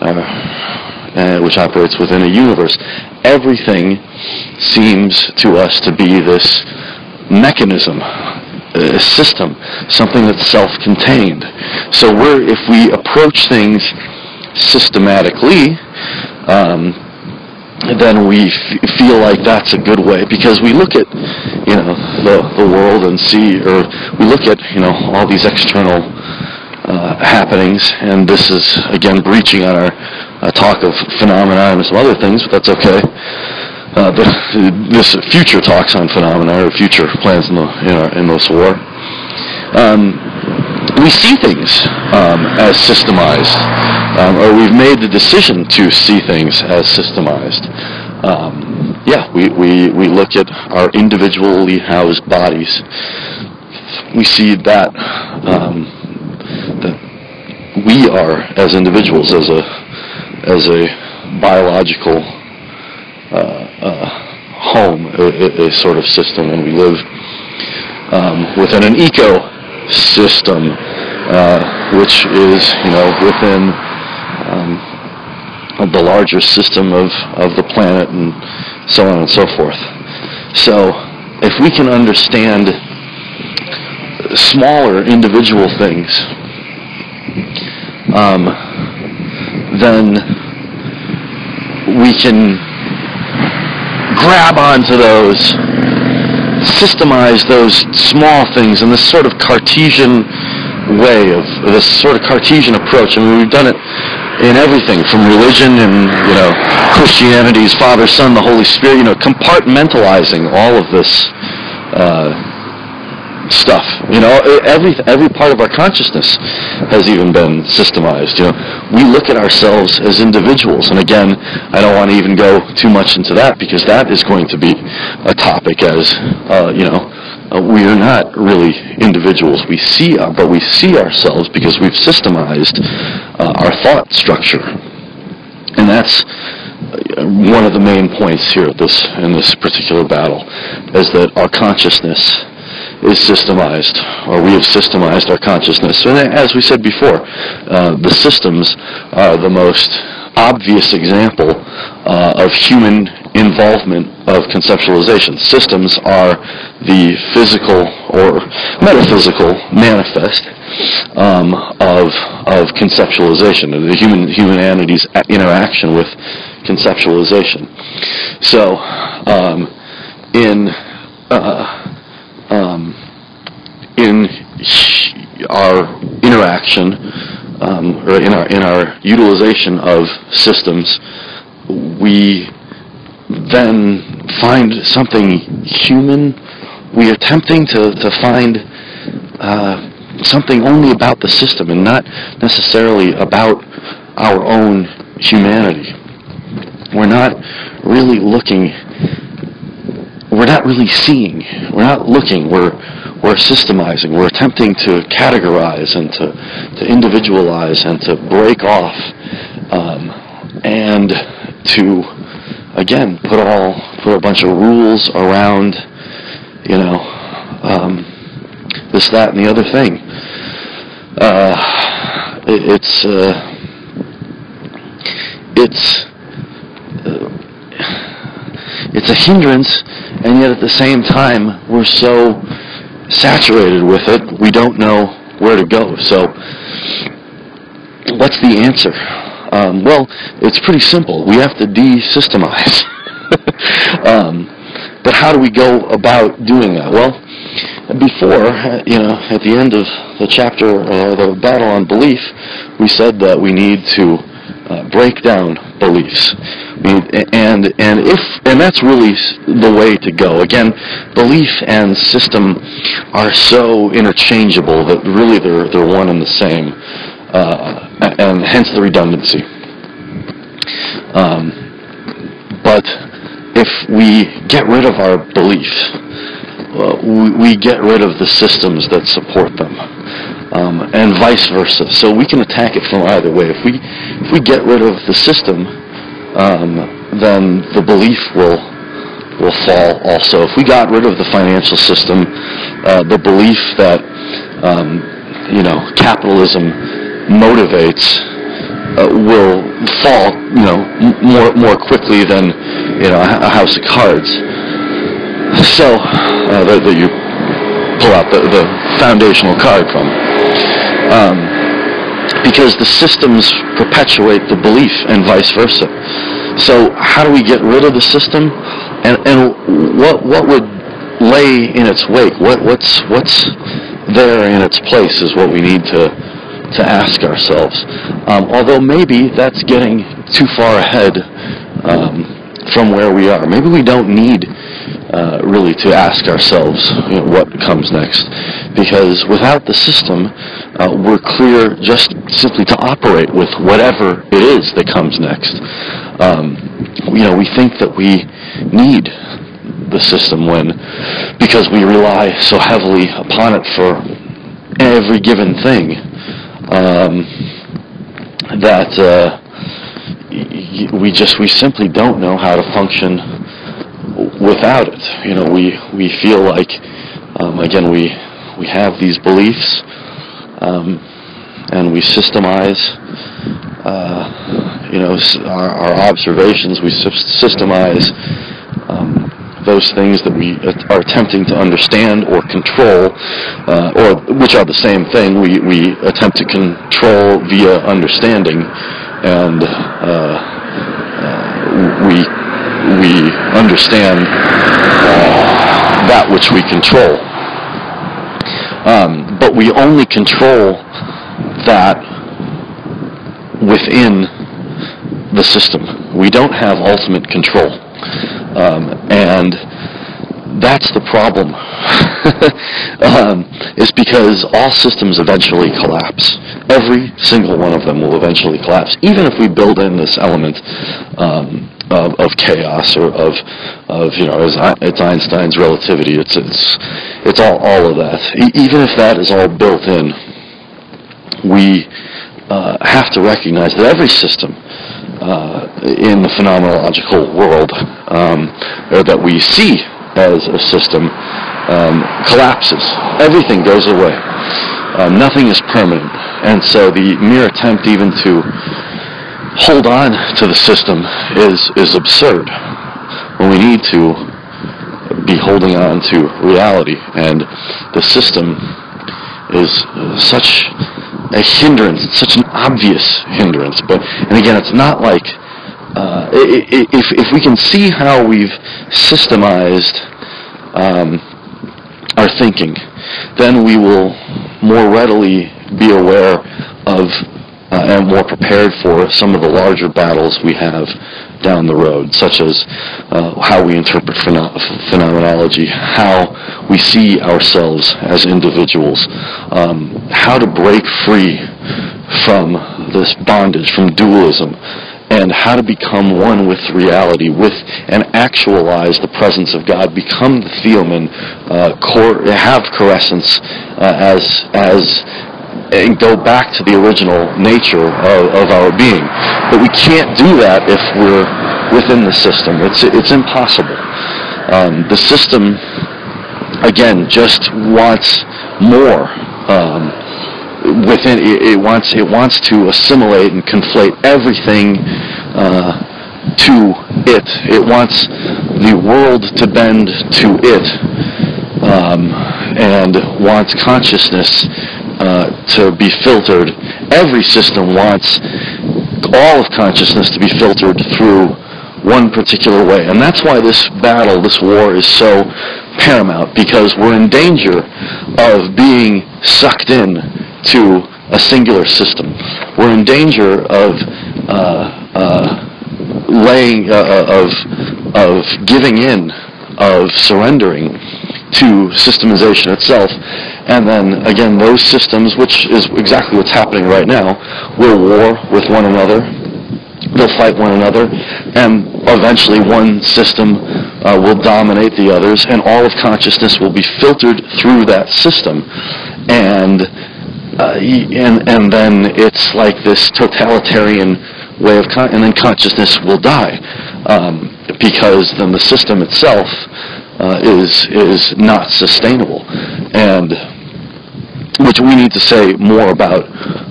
uh, which operates within a universe. Everything seems to us to be this mechanism a system, something that's self-contained. So we're, if we approach things systematically, um, then we feel like that's a good way because we look at you know the the world and see or we look at you know all these external uh, happenings and this is again breaching on our uh, talk of phenomena and some other things but that's okay. Uh, the, this future talks on phenomena or future plans in the in this war. Um, we see things um, as systemized, um, or we've made the decision to see things as systemized. Um, yeah, we, we, we look at our individually housed bodies. We see that um, that we are as individuals, as a as a biological uh, uh, home, a, a, sort of system, and we live um, within an eco system, uh, which is, you know, within um, the larger system of, of the planet and so on and so forth. So if we can understand smaller individual things, um, then we can grab onto those systemize those small things in this sort of Cartesian way of this sort of Cartesian approach. I mean, we've done it in everything from religion and you know Christianity's Father, Son, the Holy Spirit. You know, compartmentalizing all of this. Uh, stuff. You know, every every part of our consciousness has even been systemized. You know, we look at ourselves as individuals, and again, I don't want to even go too much into that because that is going to be a topic as uh, you know. Uh, we are not really individuals. We see, uh, but we see ourselves because we've systemized uh, our thought structure, and that's uh, one of the main points here this in this particular battle, is that our consciousness is systemized, or we have systemized our consciousness. And as we said before, uh, the systems are the most obvious example uh, of human involvement of conceptualization. Systems are the physical or metaphysical manifest um, of of conceptualization, of the human humanity's interaction with conceptualization. So, um, in uh, um, in our interaction um, or in our in our utilization of systems, we then find something human. We are attempting to to find uh, something only about the system and not necessarily about our own humanity. We're not really looking we're not really seeing. We're not looking. We're we're systemizing. We're attempting to categorize and to to individualize and to break off um, and to again put all put a bunch of rules around you know um, this that and the other thing. Uh, it, it's uh, it's uh, it's a hindrance and yet at the same time, we're so saturated with it, we don't know where to go. So, what's the answer? Um, well, it's pretty simple. We have to de-systemize. [laughs] um, but how do we go about doing that? Well, before, you know, at the end of the chapter, uh, the battle on belief, we said that we need to uh, break down beliefs. And and if and that's really the way to go. Again, belief and system are so interchangeable that really they're they're one and the same, uh, and hence the redundancy. Um, but if we get rid of our beliefs, uh, we, we get rid of the systems that support them um, and vice versa. So we can attack it from either way. If we if we get rid of the system, um, then the belief will will fall. Also, if we got rid of the financial system, uh, the belief that um, you know capitalism motivates uh, will fall. You know more more quickly than you know a house of cards. So uh, that, that you pull out the, the foundational card from. Um, because the systems perpetuate the belief and vice versa. so how do we get rid of the system? And, and what, what would lay in its wake? What, what's, what's there in its place is what we need to, to ask ourselves. Um, although maybe that's getting too far ahead um, from where we are. Maybe we don't need uh, really to ask ourselves you know, what comes next. Because without the system, uh, we're clear just simply to operate with whatever it is that comes next. Um, you know, we think that we need the system when, because we rely so heavily upon it for every given thing, um, that uh, we just we simply don't know how to function without it. You know, we we feel like um, again we we have these beliefs um, and we systemize. Uh, you know, our, our, observations. We systemize um, those things that we are attempting to understand or control, uh, or which are the same thing. We we attempt to control via understanding, and uh, uh, we we understand uh, that which we control. Um, but we only control that within the system. We don't have ultimate control. Um, and that's the problem. [laughs] um, is because all systems eventually collapse. Every single one of them will eventually collapse, even if we build in this element um, of, of, chaos or of, of you know, it's Einstein's relativity. It's it's it's all all of that. E- even if that is all built in, we uh, have to recognize that every system uh, in the phenomenological world um, or that we see as a system um, collapses. Everything goes away. Uh, nothing is permanent. And so the mere attempt even to hold on to the system is, is absurd when we need to be holding on to reality. And the system is such a hindrance, such an obvious hindrance. But and again, it's not like uh, if if we can see how we've systemized um, our thinking, then we will more readily be aware of uh, and more prepared for some of the larger battles we have down the road, such as uh, how we interpret phenomenology, how we see ourselves as individuals, um, how to break free from this bondage, from dualism, and how to become one with reality, with and actualize the presence of God, become the theomen, uh, have core-essence uh, as as and go back to the original nature of, of our being. But we can't do that if we're within the system. It's it's impossible. Um, the system, again, just wants more. Um, within it, it, wants it wants to assimilate and conflate everything uh, to it. It wants the world to bend to it, um, and wants consciousness uh, to be filtered. Every system wants all of consciousness to be filtered through one particular way. And that's why this battle, this war is so paramount, because we're in danger of being sucked in to a singular system. We're in danger of uh, uh, laying, uh, uh, of, of giving in, of surrendering to systemization itself. And then again, those systems, which is exactly what's happening right now, will war with one another. They'll fight one another, and eventually one system uh, will dominate the others, and all of consciousness will be filtered through that system. And uh, and and then it's like this totalitarian way of con- and then consciousness will die um, because then the system itself uh, is is not sustainable, and which we need to say more about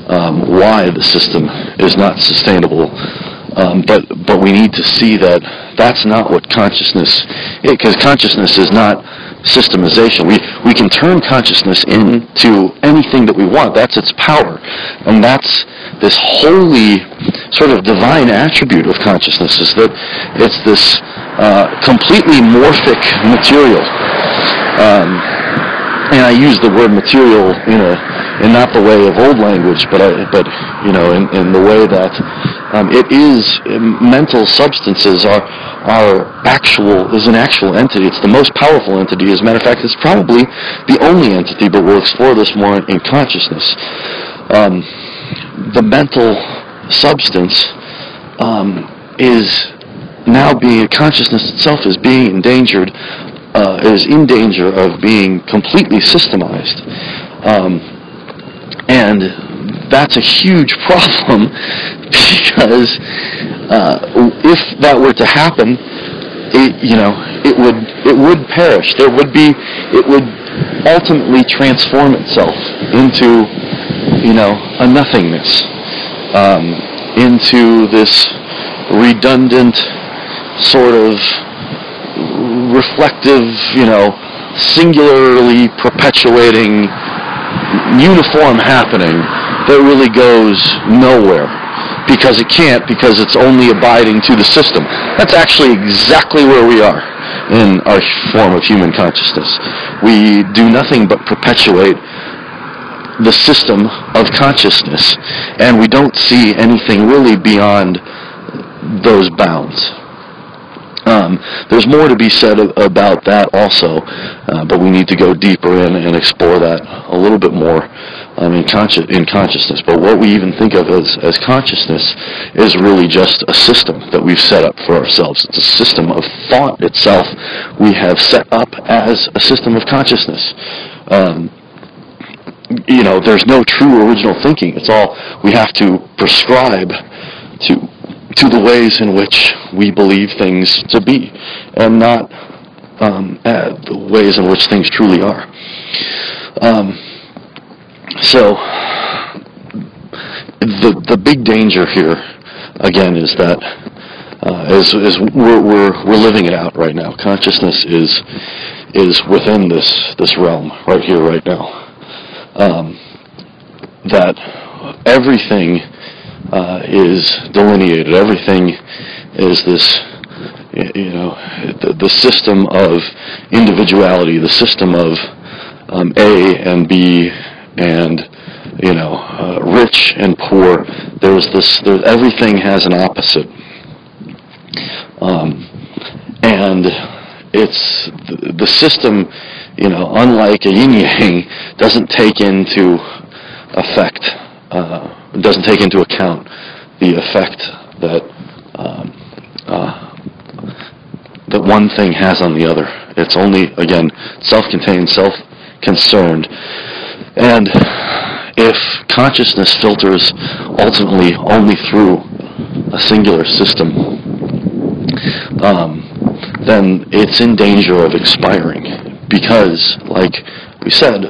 um, why the system is not sustainable. Um, but but we need to see that that's not what consciousness because consciousness is not systemization. We we can turn consciousness into anything that we want. That's its power, and that's this holy sort of divine attribute of consciousness is that it's this uh, completely morphic material. Um, and I use the word material in a in not the way of old language, but I, but you know in, in the way that um, it is mental substances are are actual is an actual entity. It's the most powerful entity. As a matter of fact, it's probably the only entity. But we'll explore this more in consciousness. Um, the mental substance um, is now being consciousness itself is being endangered uh, is in danger of being completely systemized. Um, and that's a huge [laughs] problem because uh, if that were to happen, it, you know, it would it would perish. There would be it would ultimately transform itself into, you know, a nothingness, um, into this redundant sort of reflective, you know, singularly perpetuating uniform happening that really goes nowhere because it can't because it's only abiding to the system. That's actually exactly where we are in our form of human consciousness. We do nothing but perpetuate the system of consciousness and we don't see anything really beyond those bounds. Um, there's more to be said about that also, uh, but we need to go deeper in and explore that a little bit more um, in, consci- in consciousness. But what we even think of as, as consciousness is really just a system that we've set up for ourselves. It's a system of thought itself we have set up as a system of consciousness. Um, you know, there's no true original thinking. It's all we have to prescribe to to the ways in which we believe things to be, and not um, uh, the ways in which things truly are. Um, so, the the big danger here, again, is that uh, is we're, we're we're living it out right now. Consciousness is is within this this realm right here, right now. Um, that everything uh, is delineated. Everything is this, you know, the, the system of individuality, the system of um, A and B and you know, uh, rich and poor. There's this. There's, everything has an opposite, um, and it's the, system. You know, unlike a yin yang, doesn't take into effect uh, doesn't take into account the effect that um, uh, that one thing has on the other. It's only again self-contained, self-concerned, and if consciousness filters ultimately only through a singular system, um, then it's in danger of expiring because, like we said,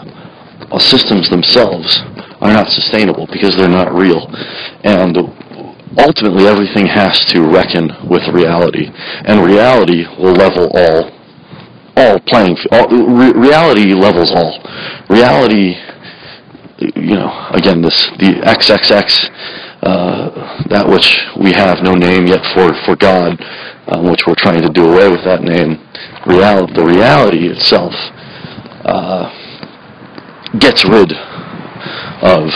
systems themselves are not sustainable because they're not real. And ultimately everything has to reckon with reality. And reality will level all all playing all, re- reality levels all. Reality you know, again this the XXX uh, that which we have no name yet for for God, uh, which we're trying to do away with that name. Real, the reality itself uh, gets rid of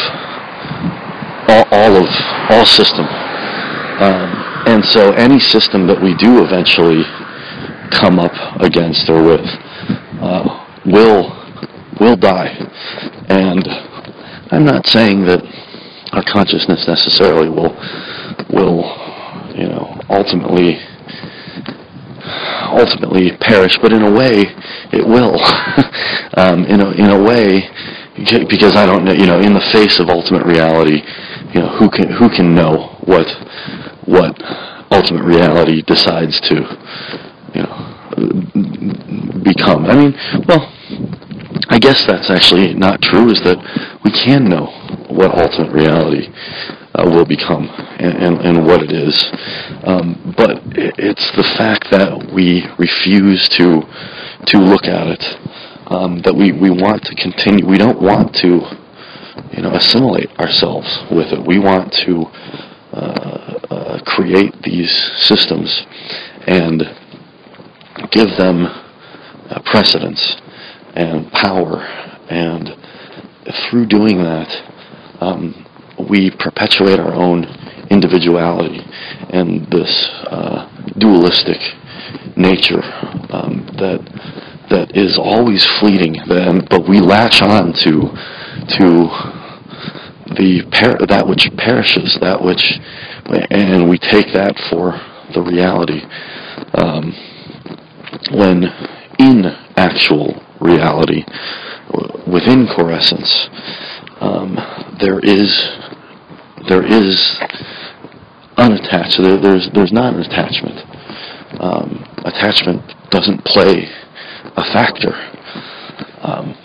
all, all of all system. Um, and so any system that we do eventually come up against or with uh, will will die. And I'm not saying that our consciousness necessarily will will you know ultimately ultimately perish, but in a way it will. [laughs] um, in a in a way because I don't know, you know, in the face of ultimate reality, you know, who can who can know what what ultimate reality decides to, you know, become? I mean, well, I guess that's actually not true. Is that we can know what ultimate reality uh, will become and, and, and, what it is, um, but it's the fact that we refuse to to look at it um, that we, we want to continue. We don't want to, you know, assimilate ourselves with it. We want to uh, create these systems and give them uh, precedence and power. And through doing that, um, we perpetuate our own individuality and this uh, dualistic nature um, that that is always fleeting. Then, but we latch on to to the per- that which perishes, that which, and we take that for the reality. Um, when in actual reality, within core-essence, um, there is there is unattached. There, there's there's not an attachment. Um, attachment doesn't play a factor. Um,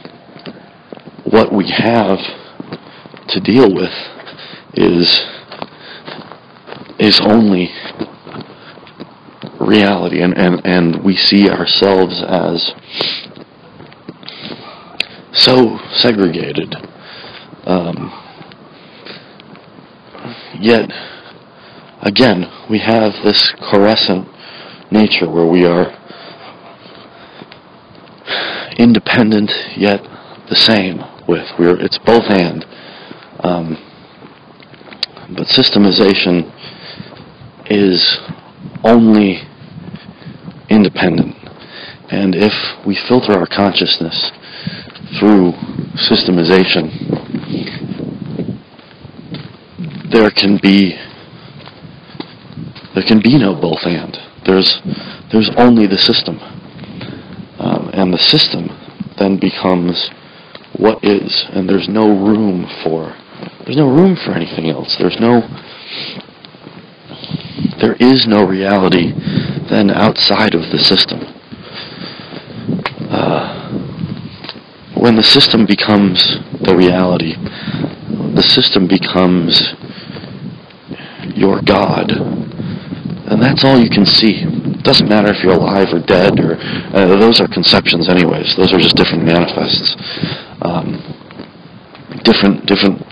what we have to deal with is is only reality and, and, and we see ourselves as so segregated um, yet again we have this core-essent nature where we are independent yet the same with we're it's both and um, but systemization is only independent. And if we filter our consciousness through systemization, there can be there can be no both and. There's there's only the system, um, and the system then becomes what is, and there's no room for there's no room for anything else. There's no there is no reality then outside of the system. Uh, when the system becomes the reality, the system becomes your God. And that's all you can see. It doesn't matter if you're alive or dead, or uh, those are conceptions, anyways. Those are just different manifests, um, different different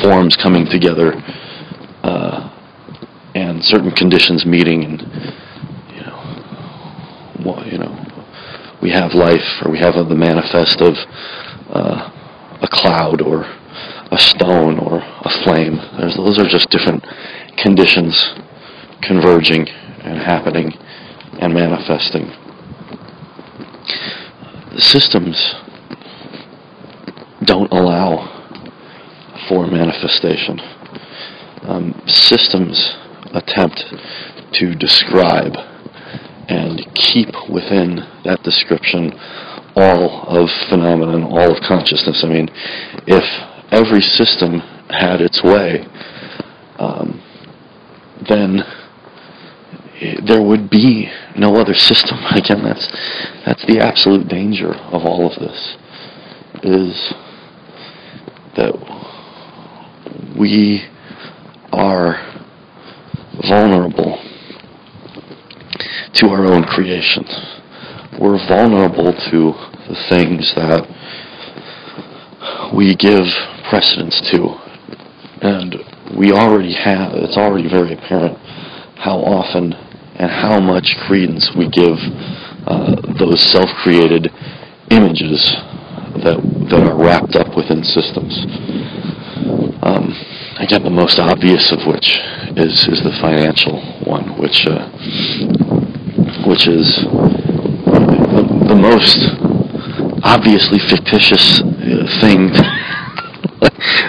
forms coming together, uh, and certain conditions meeting, and you know, you know, we have life, or we have the manifest of uh, a cloud, or a stone, or a flame. There's, those are just different conditions converging and happening and manifesting. The systems don't allow for manifestation. Um, systems attempt to describe keep within that description all of phenomenon, all of consciousness. I mean, if every system had its way, um, then there would be no other system. [laughs] Again, that's that's the absolute danger of all of this. Is that we are vulnerable to our own creation. We're vulnerable to the things that we give precedence to. And we already have, it's already very apparent how often and how much credence we give uh, those self-created images that, that are wrapped up within systems. Um, again, the most obvious of which is, is the financial one, which, uh, which is the, most obviously fictitious uh, thing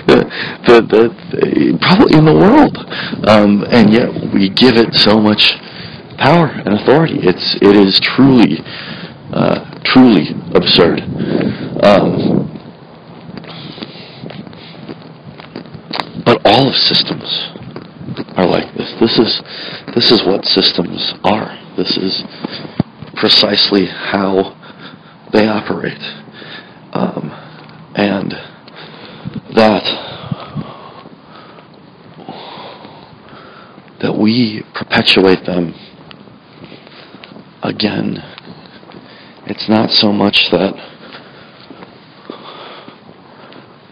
the, the, the, probably in the world. Um, and yet we give it so much power and authority. It's, it is truly, uh, truly absurd. Um, but all of systems are like this. This is, this is what systems are. This is precisely how they operate. Um, and that that we perpetuate them again. It's not so much that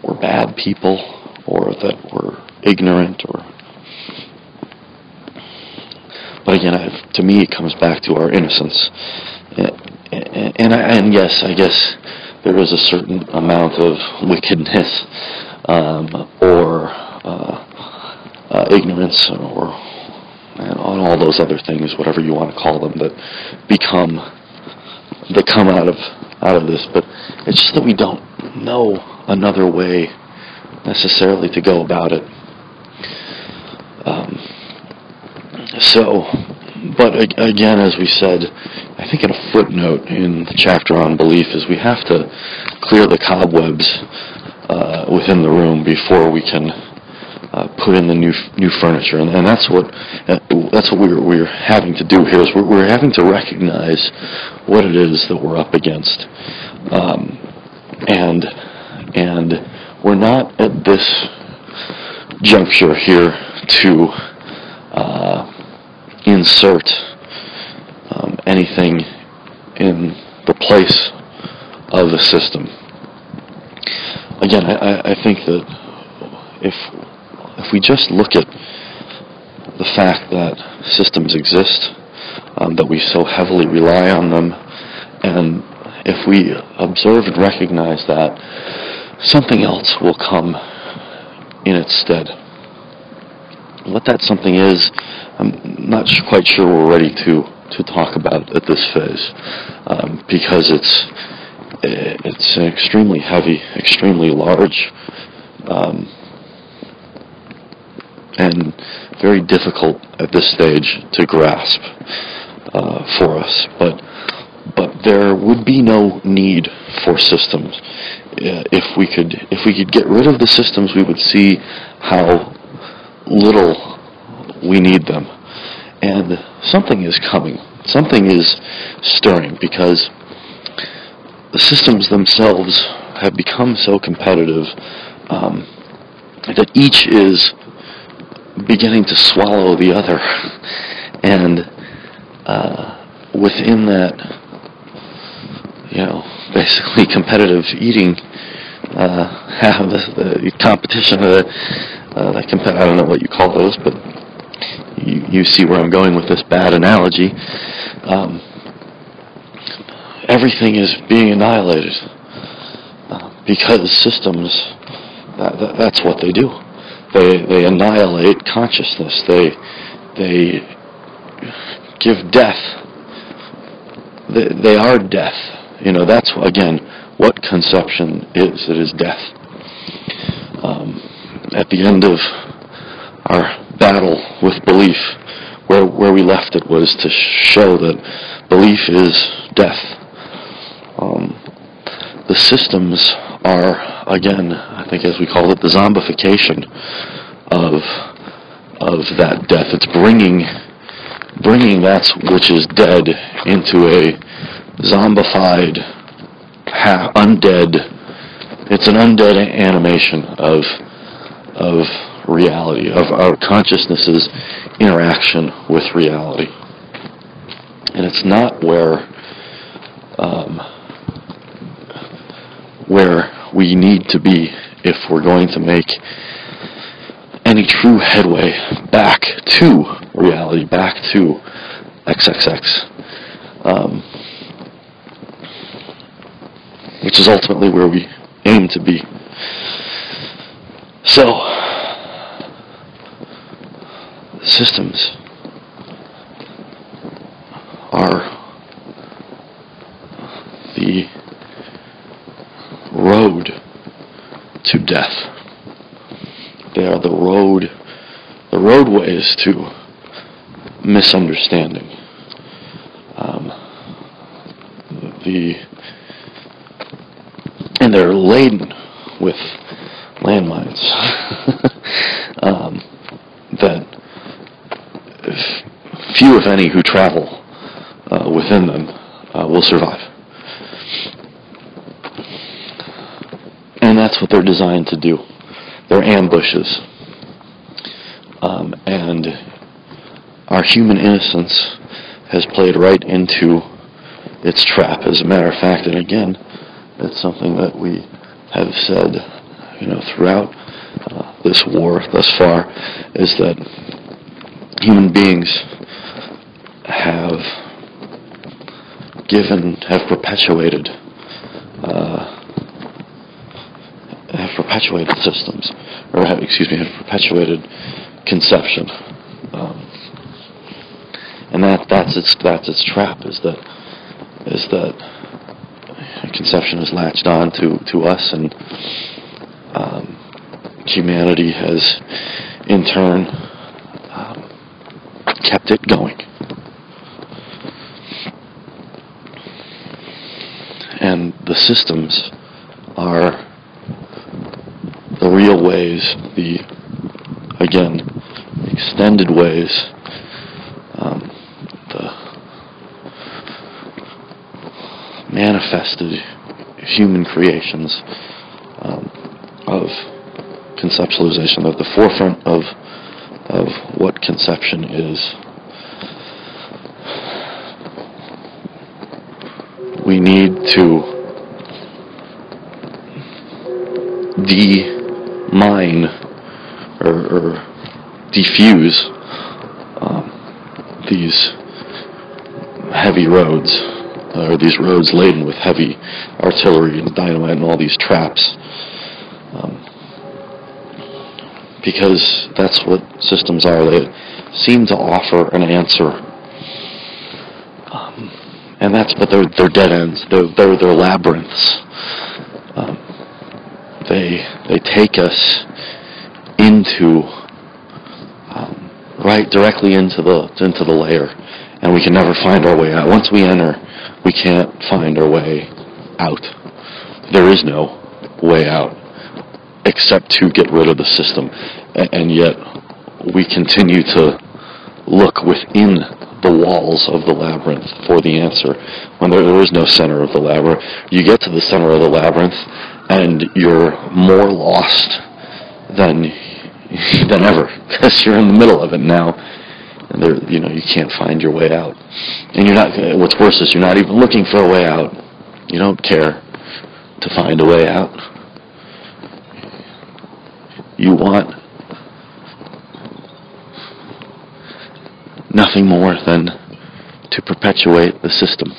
we're bad people or that we're ignorant or again, I, to me, it comes back to our innocence. And, and, and yes, I guess there is a certain amount of wickedness um, or uh, uh, ignorance or and all those other things, whatever you want to call them, that become that come out of out of this. But it's just that we don't know another way necessarily to go about it. Um, so, but again, as we said, I think in a footnote in the chapter on belief is we have to clear the cobwebs uh, within the room before we can uh, put in the new new furniture, and, and that's what uh, that's what we're we're having to do here. Is we're, we're having to recognize what it is that we're up against, um, and and we're not at this juncture here to uh, insert um, anything in the place of the system. Again, I, I think that if if we just look at the fact that systems exist, um, that we so heavily rely on them, and if we observe and recognize that, something else will come in its stead. What that something is, not quite sure we're ready to, to talk about at this phase, um, because it's it's extremely heavy, extremely large, um, and very difficult at this stage to grasp uh, for us. But but there would be no need for systems uh, if we could if we could get rid of the systems. We would see how little we need them, and something is coming. Something is stirring because the systems themselves have become so competitive um, that each is beginning to swallow the other. [laughs] And uh, within that, you know, basically [laughs] competitive eating, uh, [laughs] have the, the competition, uh, uh, comp- I don't know what you call those, but you, you see where I'm going with this bad analogy. Um, everything is being annihilated uh, because systems, that, that, that's what they do. They they annihilate consciousness. They they give death. They, they are death. You know that's again what conception is. It is death. Um, at the end of our battle with belief, where where we left it was to show that belief is death. Um, the systems are, again, I think as we call it, the zombification of of that death. It's bringing bringing that which is dead into a zombified, undead. It's an undead animation of of reality, of our consciousness's interaction with reality, and it's not where. Um, where we need to be if we're going to make any true headway back to reality, back to XXX, um, which is ultimately where we aim to be. So, systems are the road to death. They are the road, the roadways to misunderstanding. Um, the and they're laden with landmines [laughs] um, that few, if any, who travel uh, within them uh, will survive. And that's what they're designed to do. They're ambushes. Um, and our human innocence has played right into its trap. As a matter of fact, and again, it's something that we have said, you know, throughout uh, this war thus far, is that human beings have given, have perpetuated, uh, have perpetuated systems, or have, excuse me, have perpetuated conception. Um, and that that's its that's its trap is that is that conception is latched on to, to us and um, humanity has in turn um, kept it going. And the systems are the real ways, the, again, extended ways, um, the manifested human creations um, of conceptualization, of the forefront of of what conception is. We need to de-mine or, or diffuse um, these heavy roads, or these roads laden with heavy artillery and dynamite and all these traps. Um, because that's what systems are. They seem to offer an answer. Um, and that's, but they're, they're dead ends. They're, they're, they're labyrinths. Um, they, they take us into, um, right directly into the, into the layer. And we can never find our way out. Once we enter, we can't find our way out. There is no way out except to get rid of the system. And yet, we continue to look within the walls of the labyrinth for the answer when there, there is no center of the labyrinth. You get to the center of the labyrinth, and you're more lost than than ever [laughs] because you're in the middle of it now. And there, you know, you can't find your way out. And you're not. What's worse is you're not even looking for a way out. You don't care to find a way out. You want nothing more than to perpetuate the system.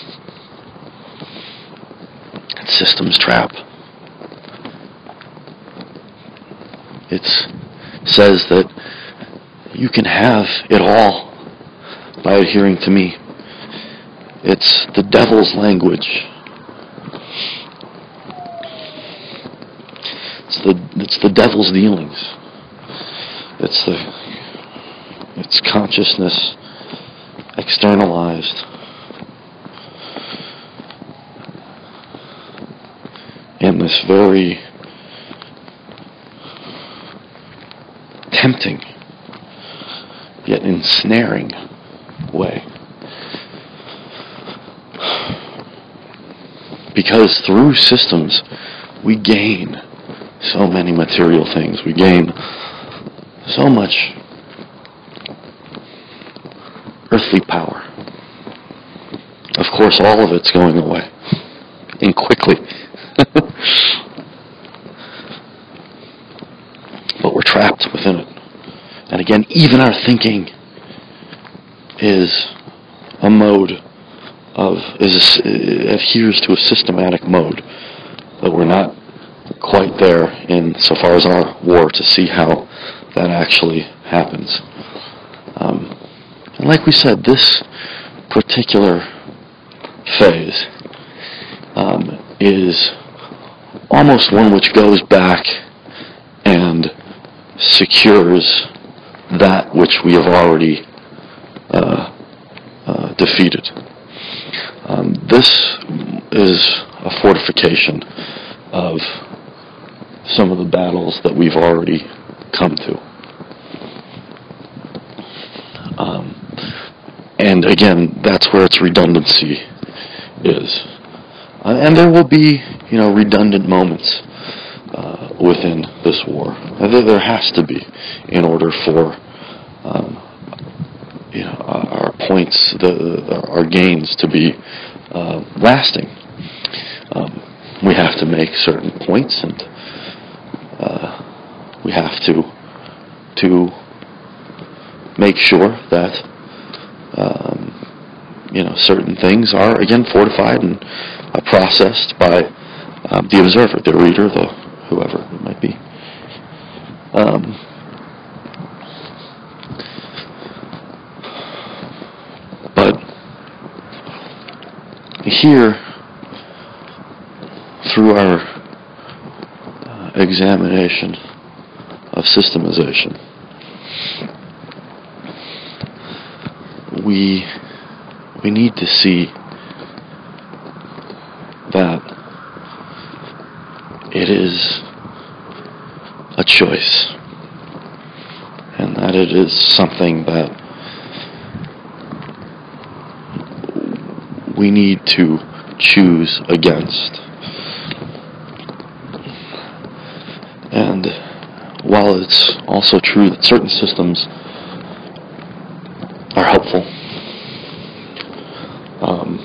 System's trap. It says that you can have it all by adhering to me. It's the devil's language. It's the it's the devil's dealings. It's the it's consciousness externalized. In this very tempting yet ensnaring way. Because through systems we gain so many material things. We gain so much earthly power. Of course, all of it's going away. And quickly. but we're trapped within it. And again, even our thinking is a mode of, is a, adheres to a systematic mode that we're not quite there in so far as our war to see how that actually happens. Um, and like we said, this particular phase um, is almost one which goes back and secures that which we have already uh, uh, defeated. Um, this is a fortification of some of the battles that we've already come to. Um, and again, that's where its redundancy is. Uh, and there will be, you know, redundant moments uh, within this war. There, has to be in order for um, you know, our points, the, our gains to be uh, lasting. Um, we have to make certain points and uh, we have to to make sure that um, you know, certain things are again fortified and uh, processed by um, the observer, the reader, the whoever it might be. Um, but here, through our uh, examination of systemization, we we need to see that it is a choice and that it is something that we need to choose against. And while it's also true that certain systems are helpful, um,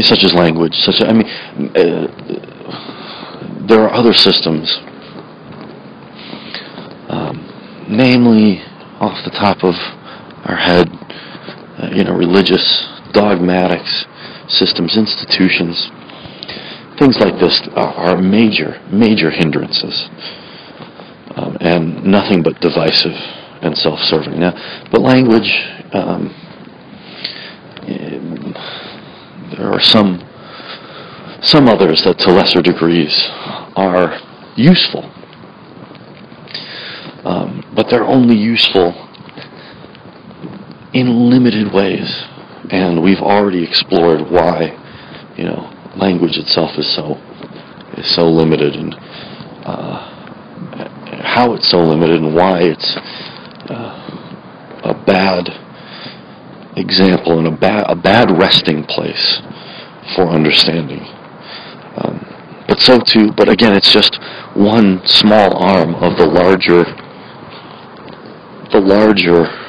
such as language, such as, I mean, uh, there are other systems, um, namely off the top of our head, you know, religious dogmatics, systems, institutions, things like this are, major, major hindrances, um, and nothing but divisive and self-serving. Now, but language, um, there are some some others that to lesser degrees are useful, um, but they're only useful in limited ways, and we've already explored why, you know, language itself is so is so limited and uh, how it's so limited and why it's uh, a bad example and a bad a bad resting place for understanding. Um, but so too, but again, it's just one small arm of the larger the larger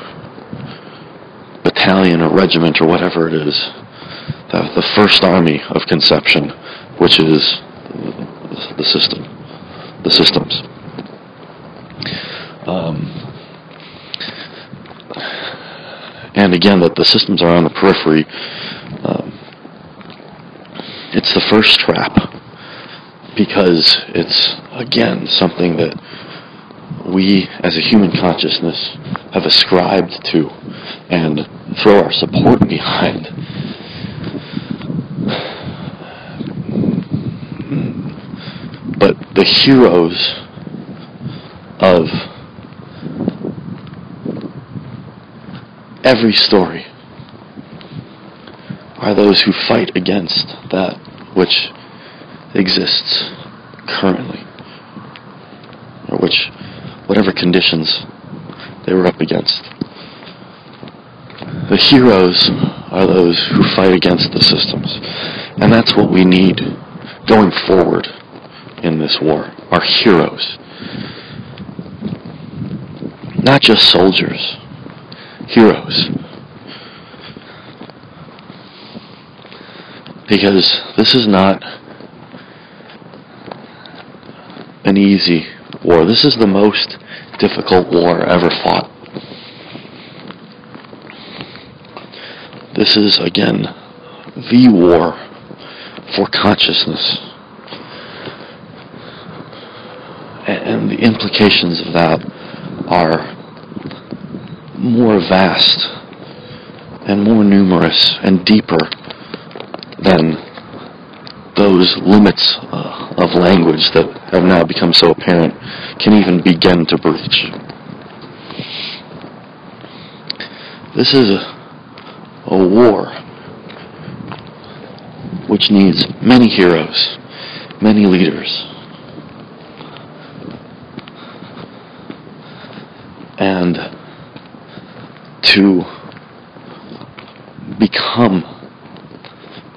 battalion or regiment or whatever it is, the, the first army of conception, which is the system, the systems. Um, and again, that the systems are on the periphery. Um, it's the first trap because it's again something that we as a human consciousness have ascribed to and throw our support behind. But the heroes of every story are those who fight against that which exists currently, or which, whatever conditions they were up against. The heroes are those who fight against the systems. And that's what we need going forward in this war, are heroes. Not just soldiers, heroes. Because this is not an easy war. This is the most difficult war ever fought. This is, again, the war for consciousness. And the implications of that are more vast and more numerous and deeper than those limits uh, of language that have now become so apparent can even begin to breach. This is a, a war which needs many heroes, many leaders. And to become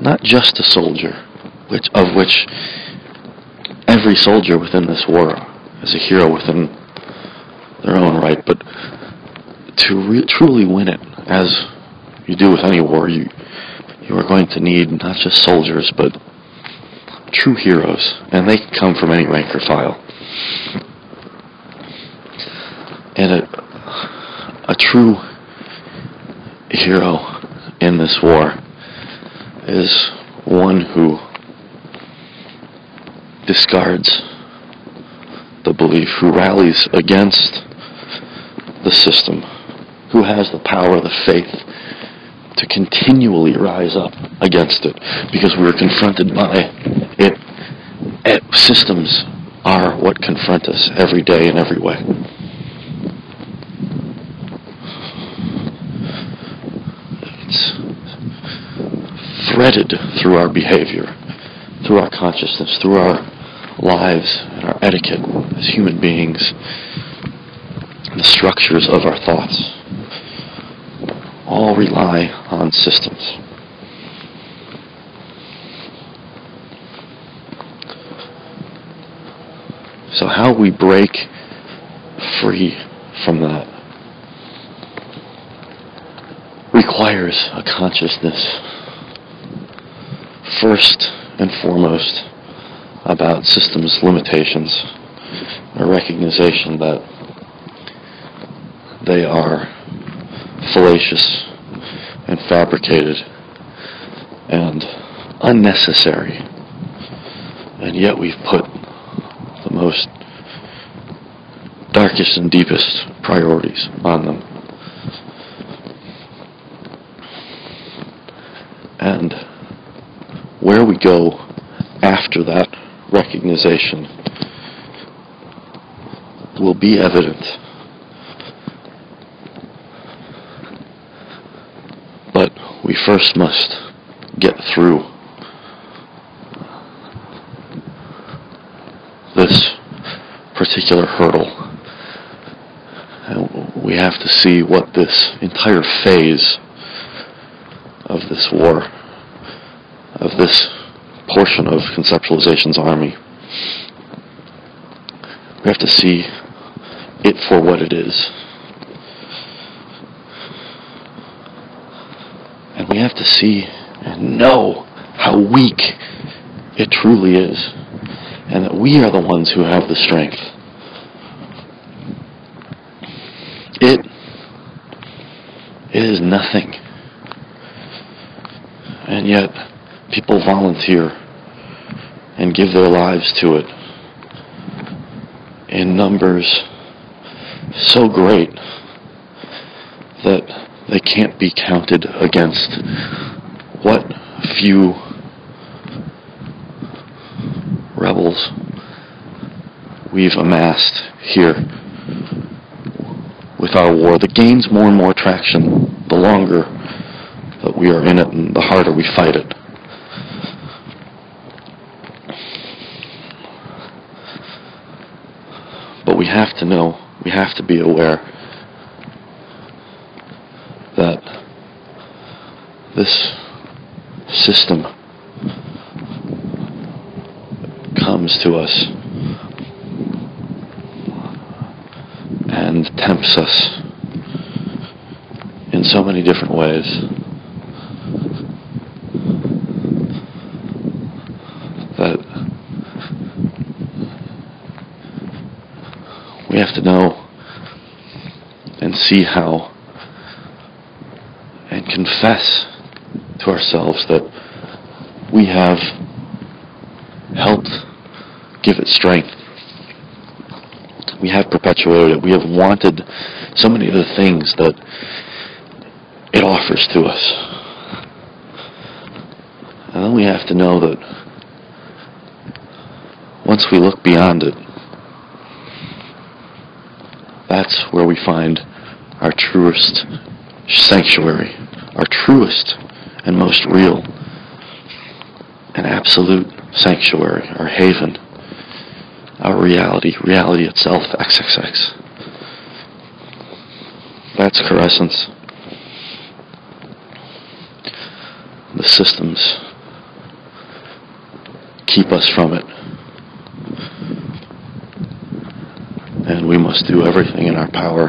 not just a soldier, which of which every soldier within this war is a hero within their own right, but to re- truly win it, as you do with any war, you you are going to need not just soldiers, but true heroes, and they can come from any rank or file. And a, a true hero in this war is one who discards the belief, who rallies against the system, who has the power, the faith to continually rise up against it because we are confronted by it. it. Systems are what confront us every day in every way. It's threaded through our behavior, through our consciousness, through our lives and our etiquette as human beings, the structures of our thoughts all rely on systems. So how we break free from that requires a consciousness first and foremost about systems limitations, a recognition that they are fallacious and fabricated and unnecessary. And yet we've put the most darkest and deepest priorities on them. And where we go after that recognition will be evident. But we first must get through this particular hurdle. And we have to see what this entire phase of this war, of this portion of conceptualization's army. We have to see it for what it is. And we have to see and know how weak it truly is. And that we are the ones who have the strength. It, it is nothing. And yet, people volunteer and give their lives to it in numbers so great that they can't be counted against what few rebels we've amassed here with our war that gains more and more traction the longer that we are in it and the harder we fight it. But we have to know, we have to be aware that this system comes to us and tempts us in so many different ways. That we have to know and see how and confess to ourselves that we have helped give it strength. We have perpetuated it. We have wanted so many of the things that it offers to us. And then we have to know that once we look beyond it, that's where we find our truest sanctuary, our truest and most real absolute sanctuary, our haven, our reality, reality itself, XXX. That's quiescence. The systems keep us from it. And we must do everything in our power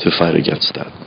to fight against that.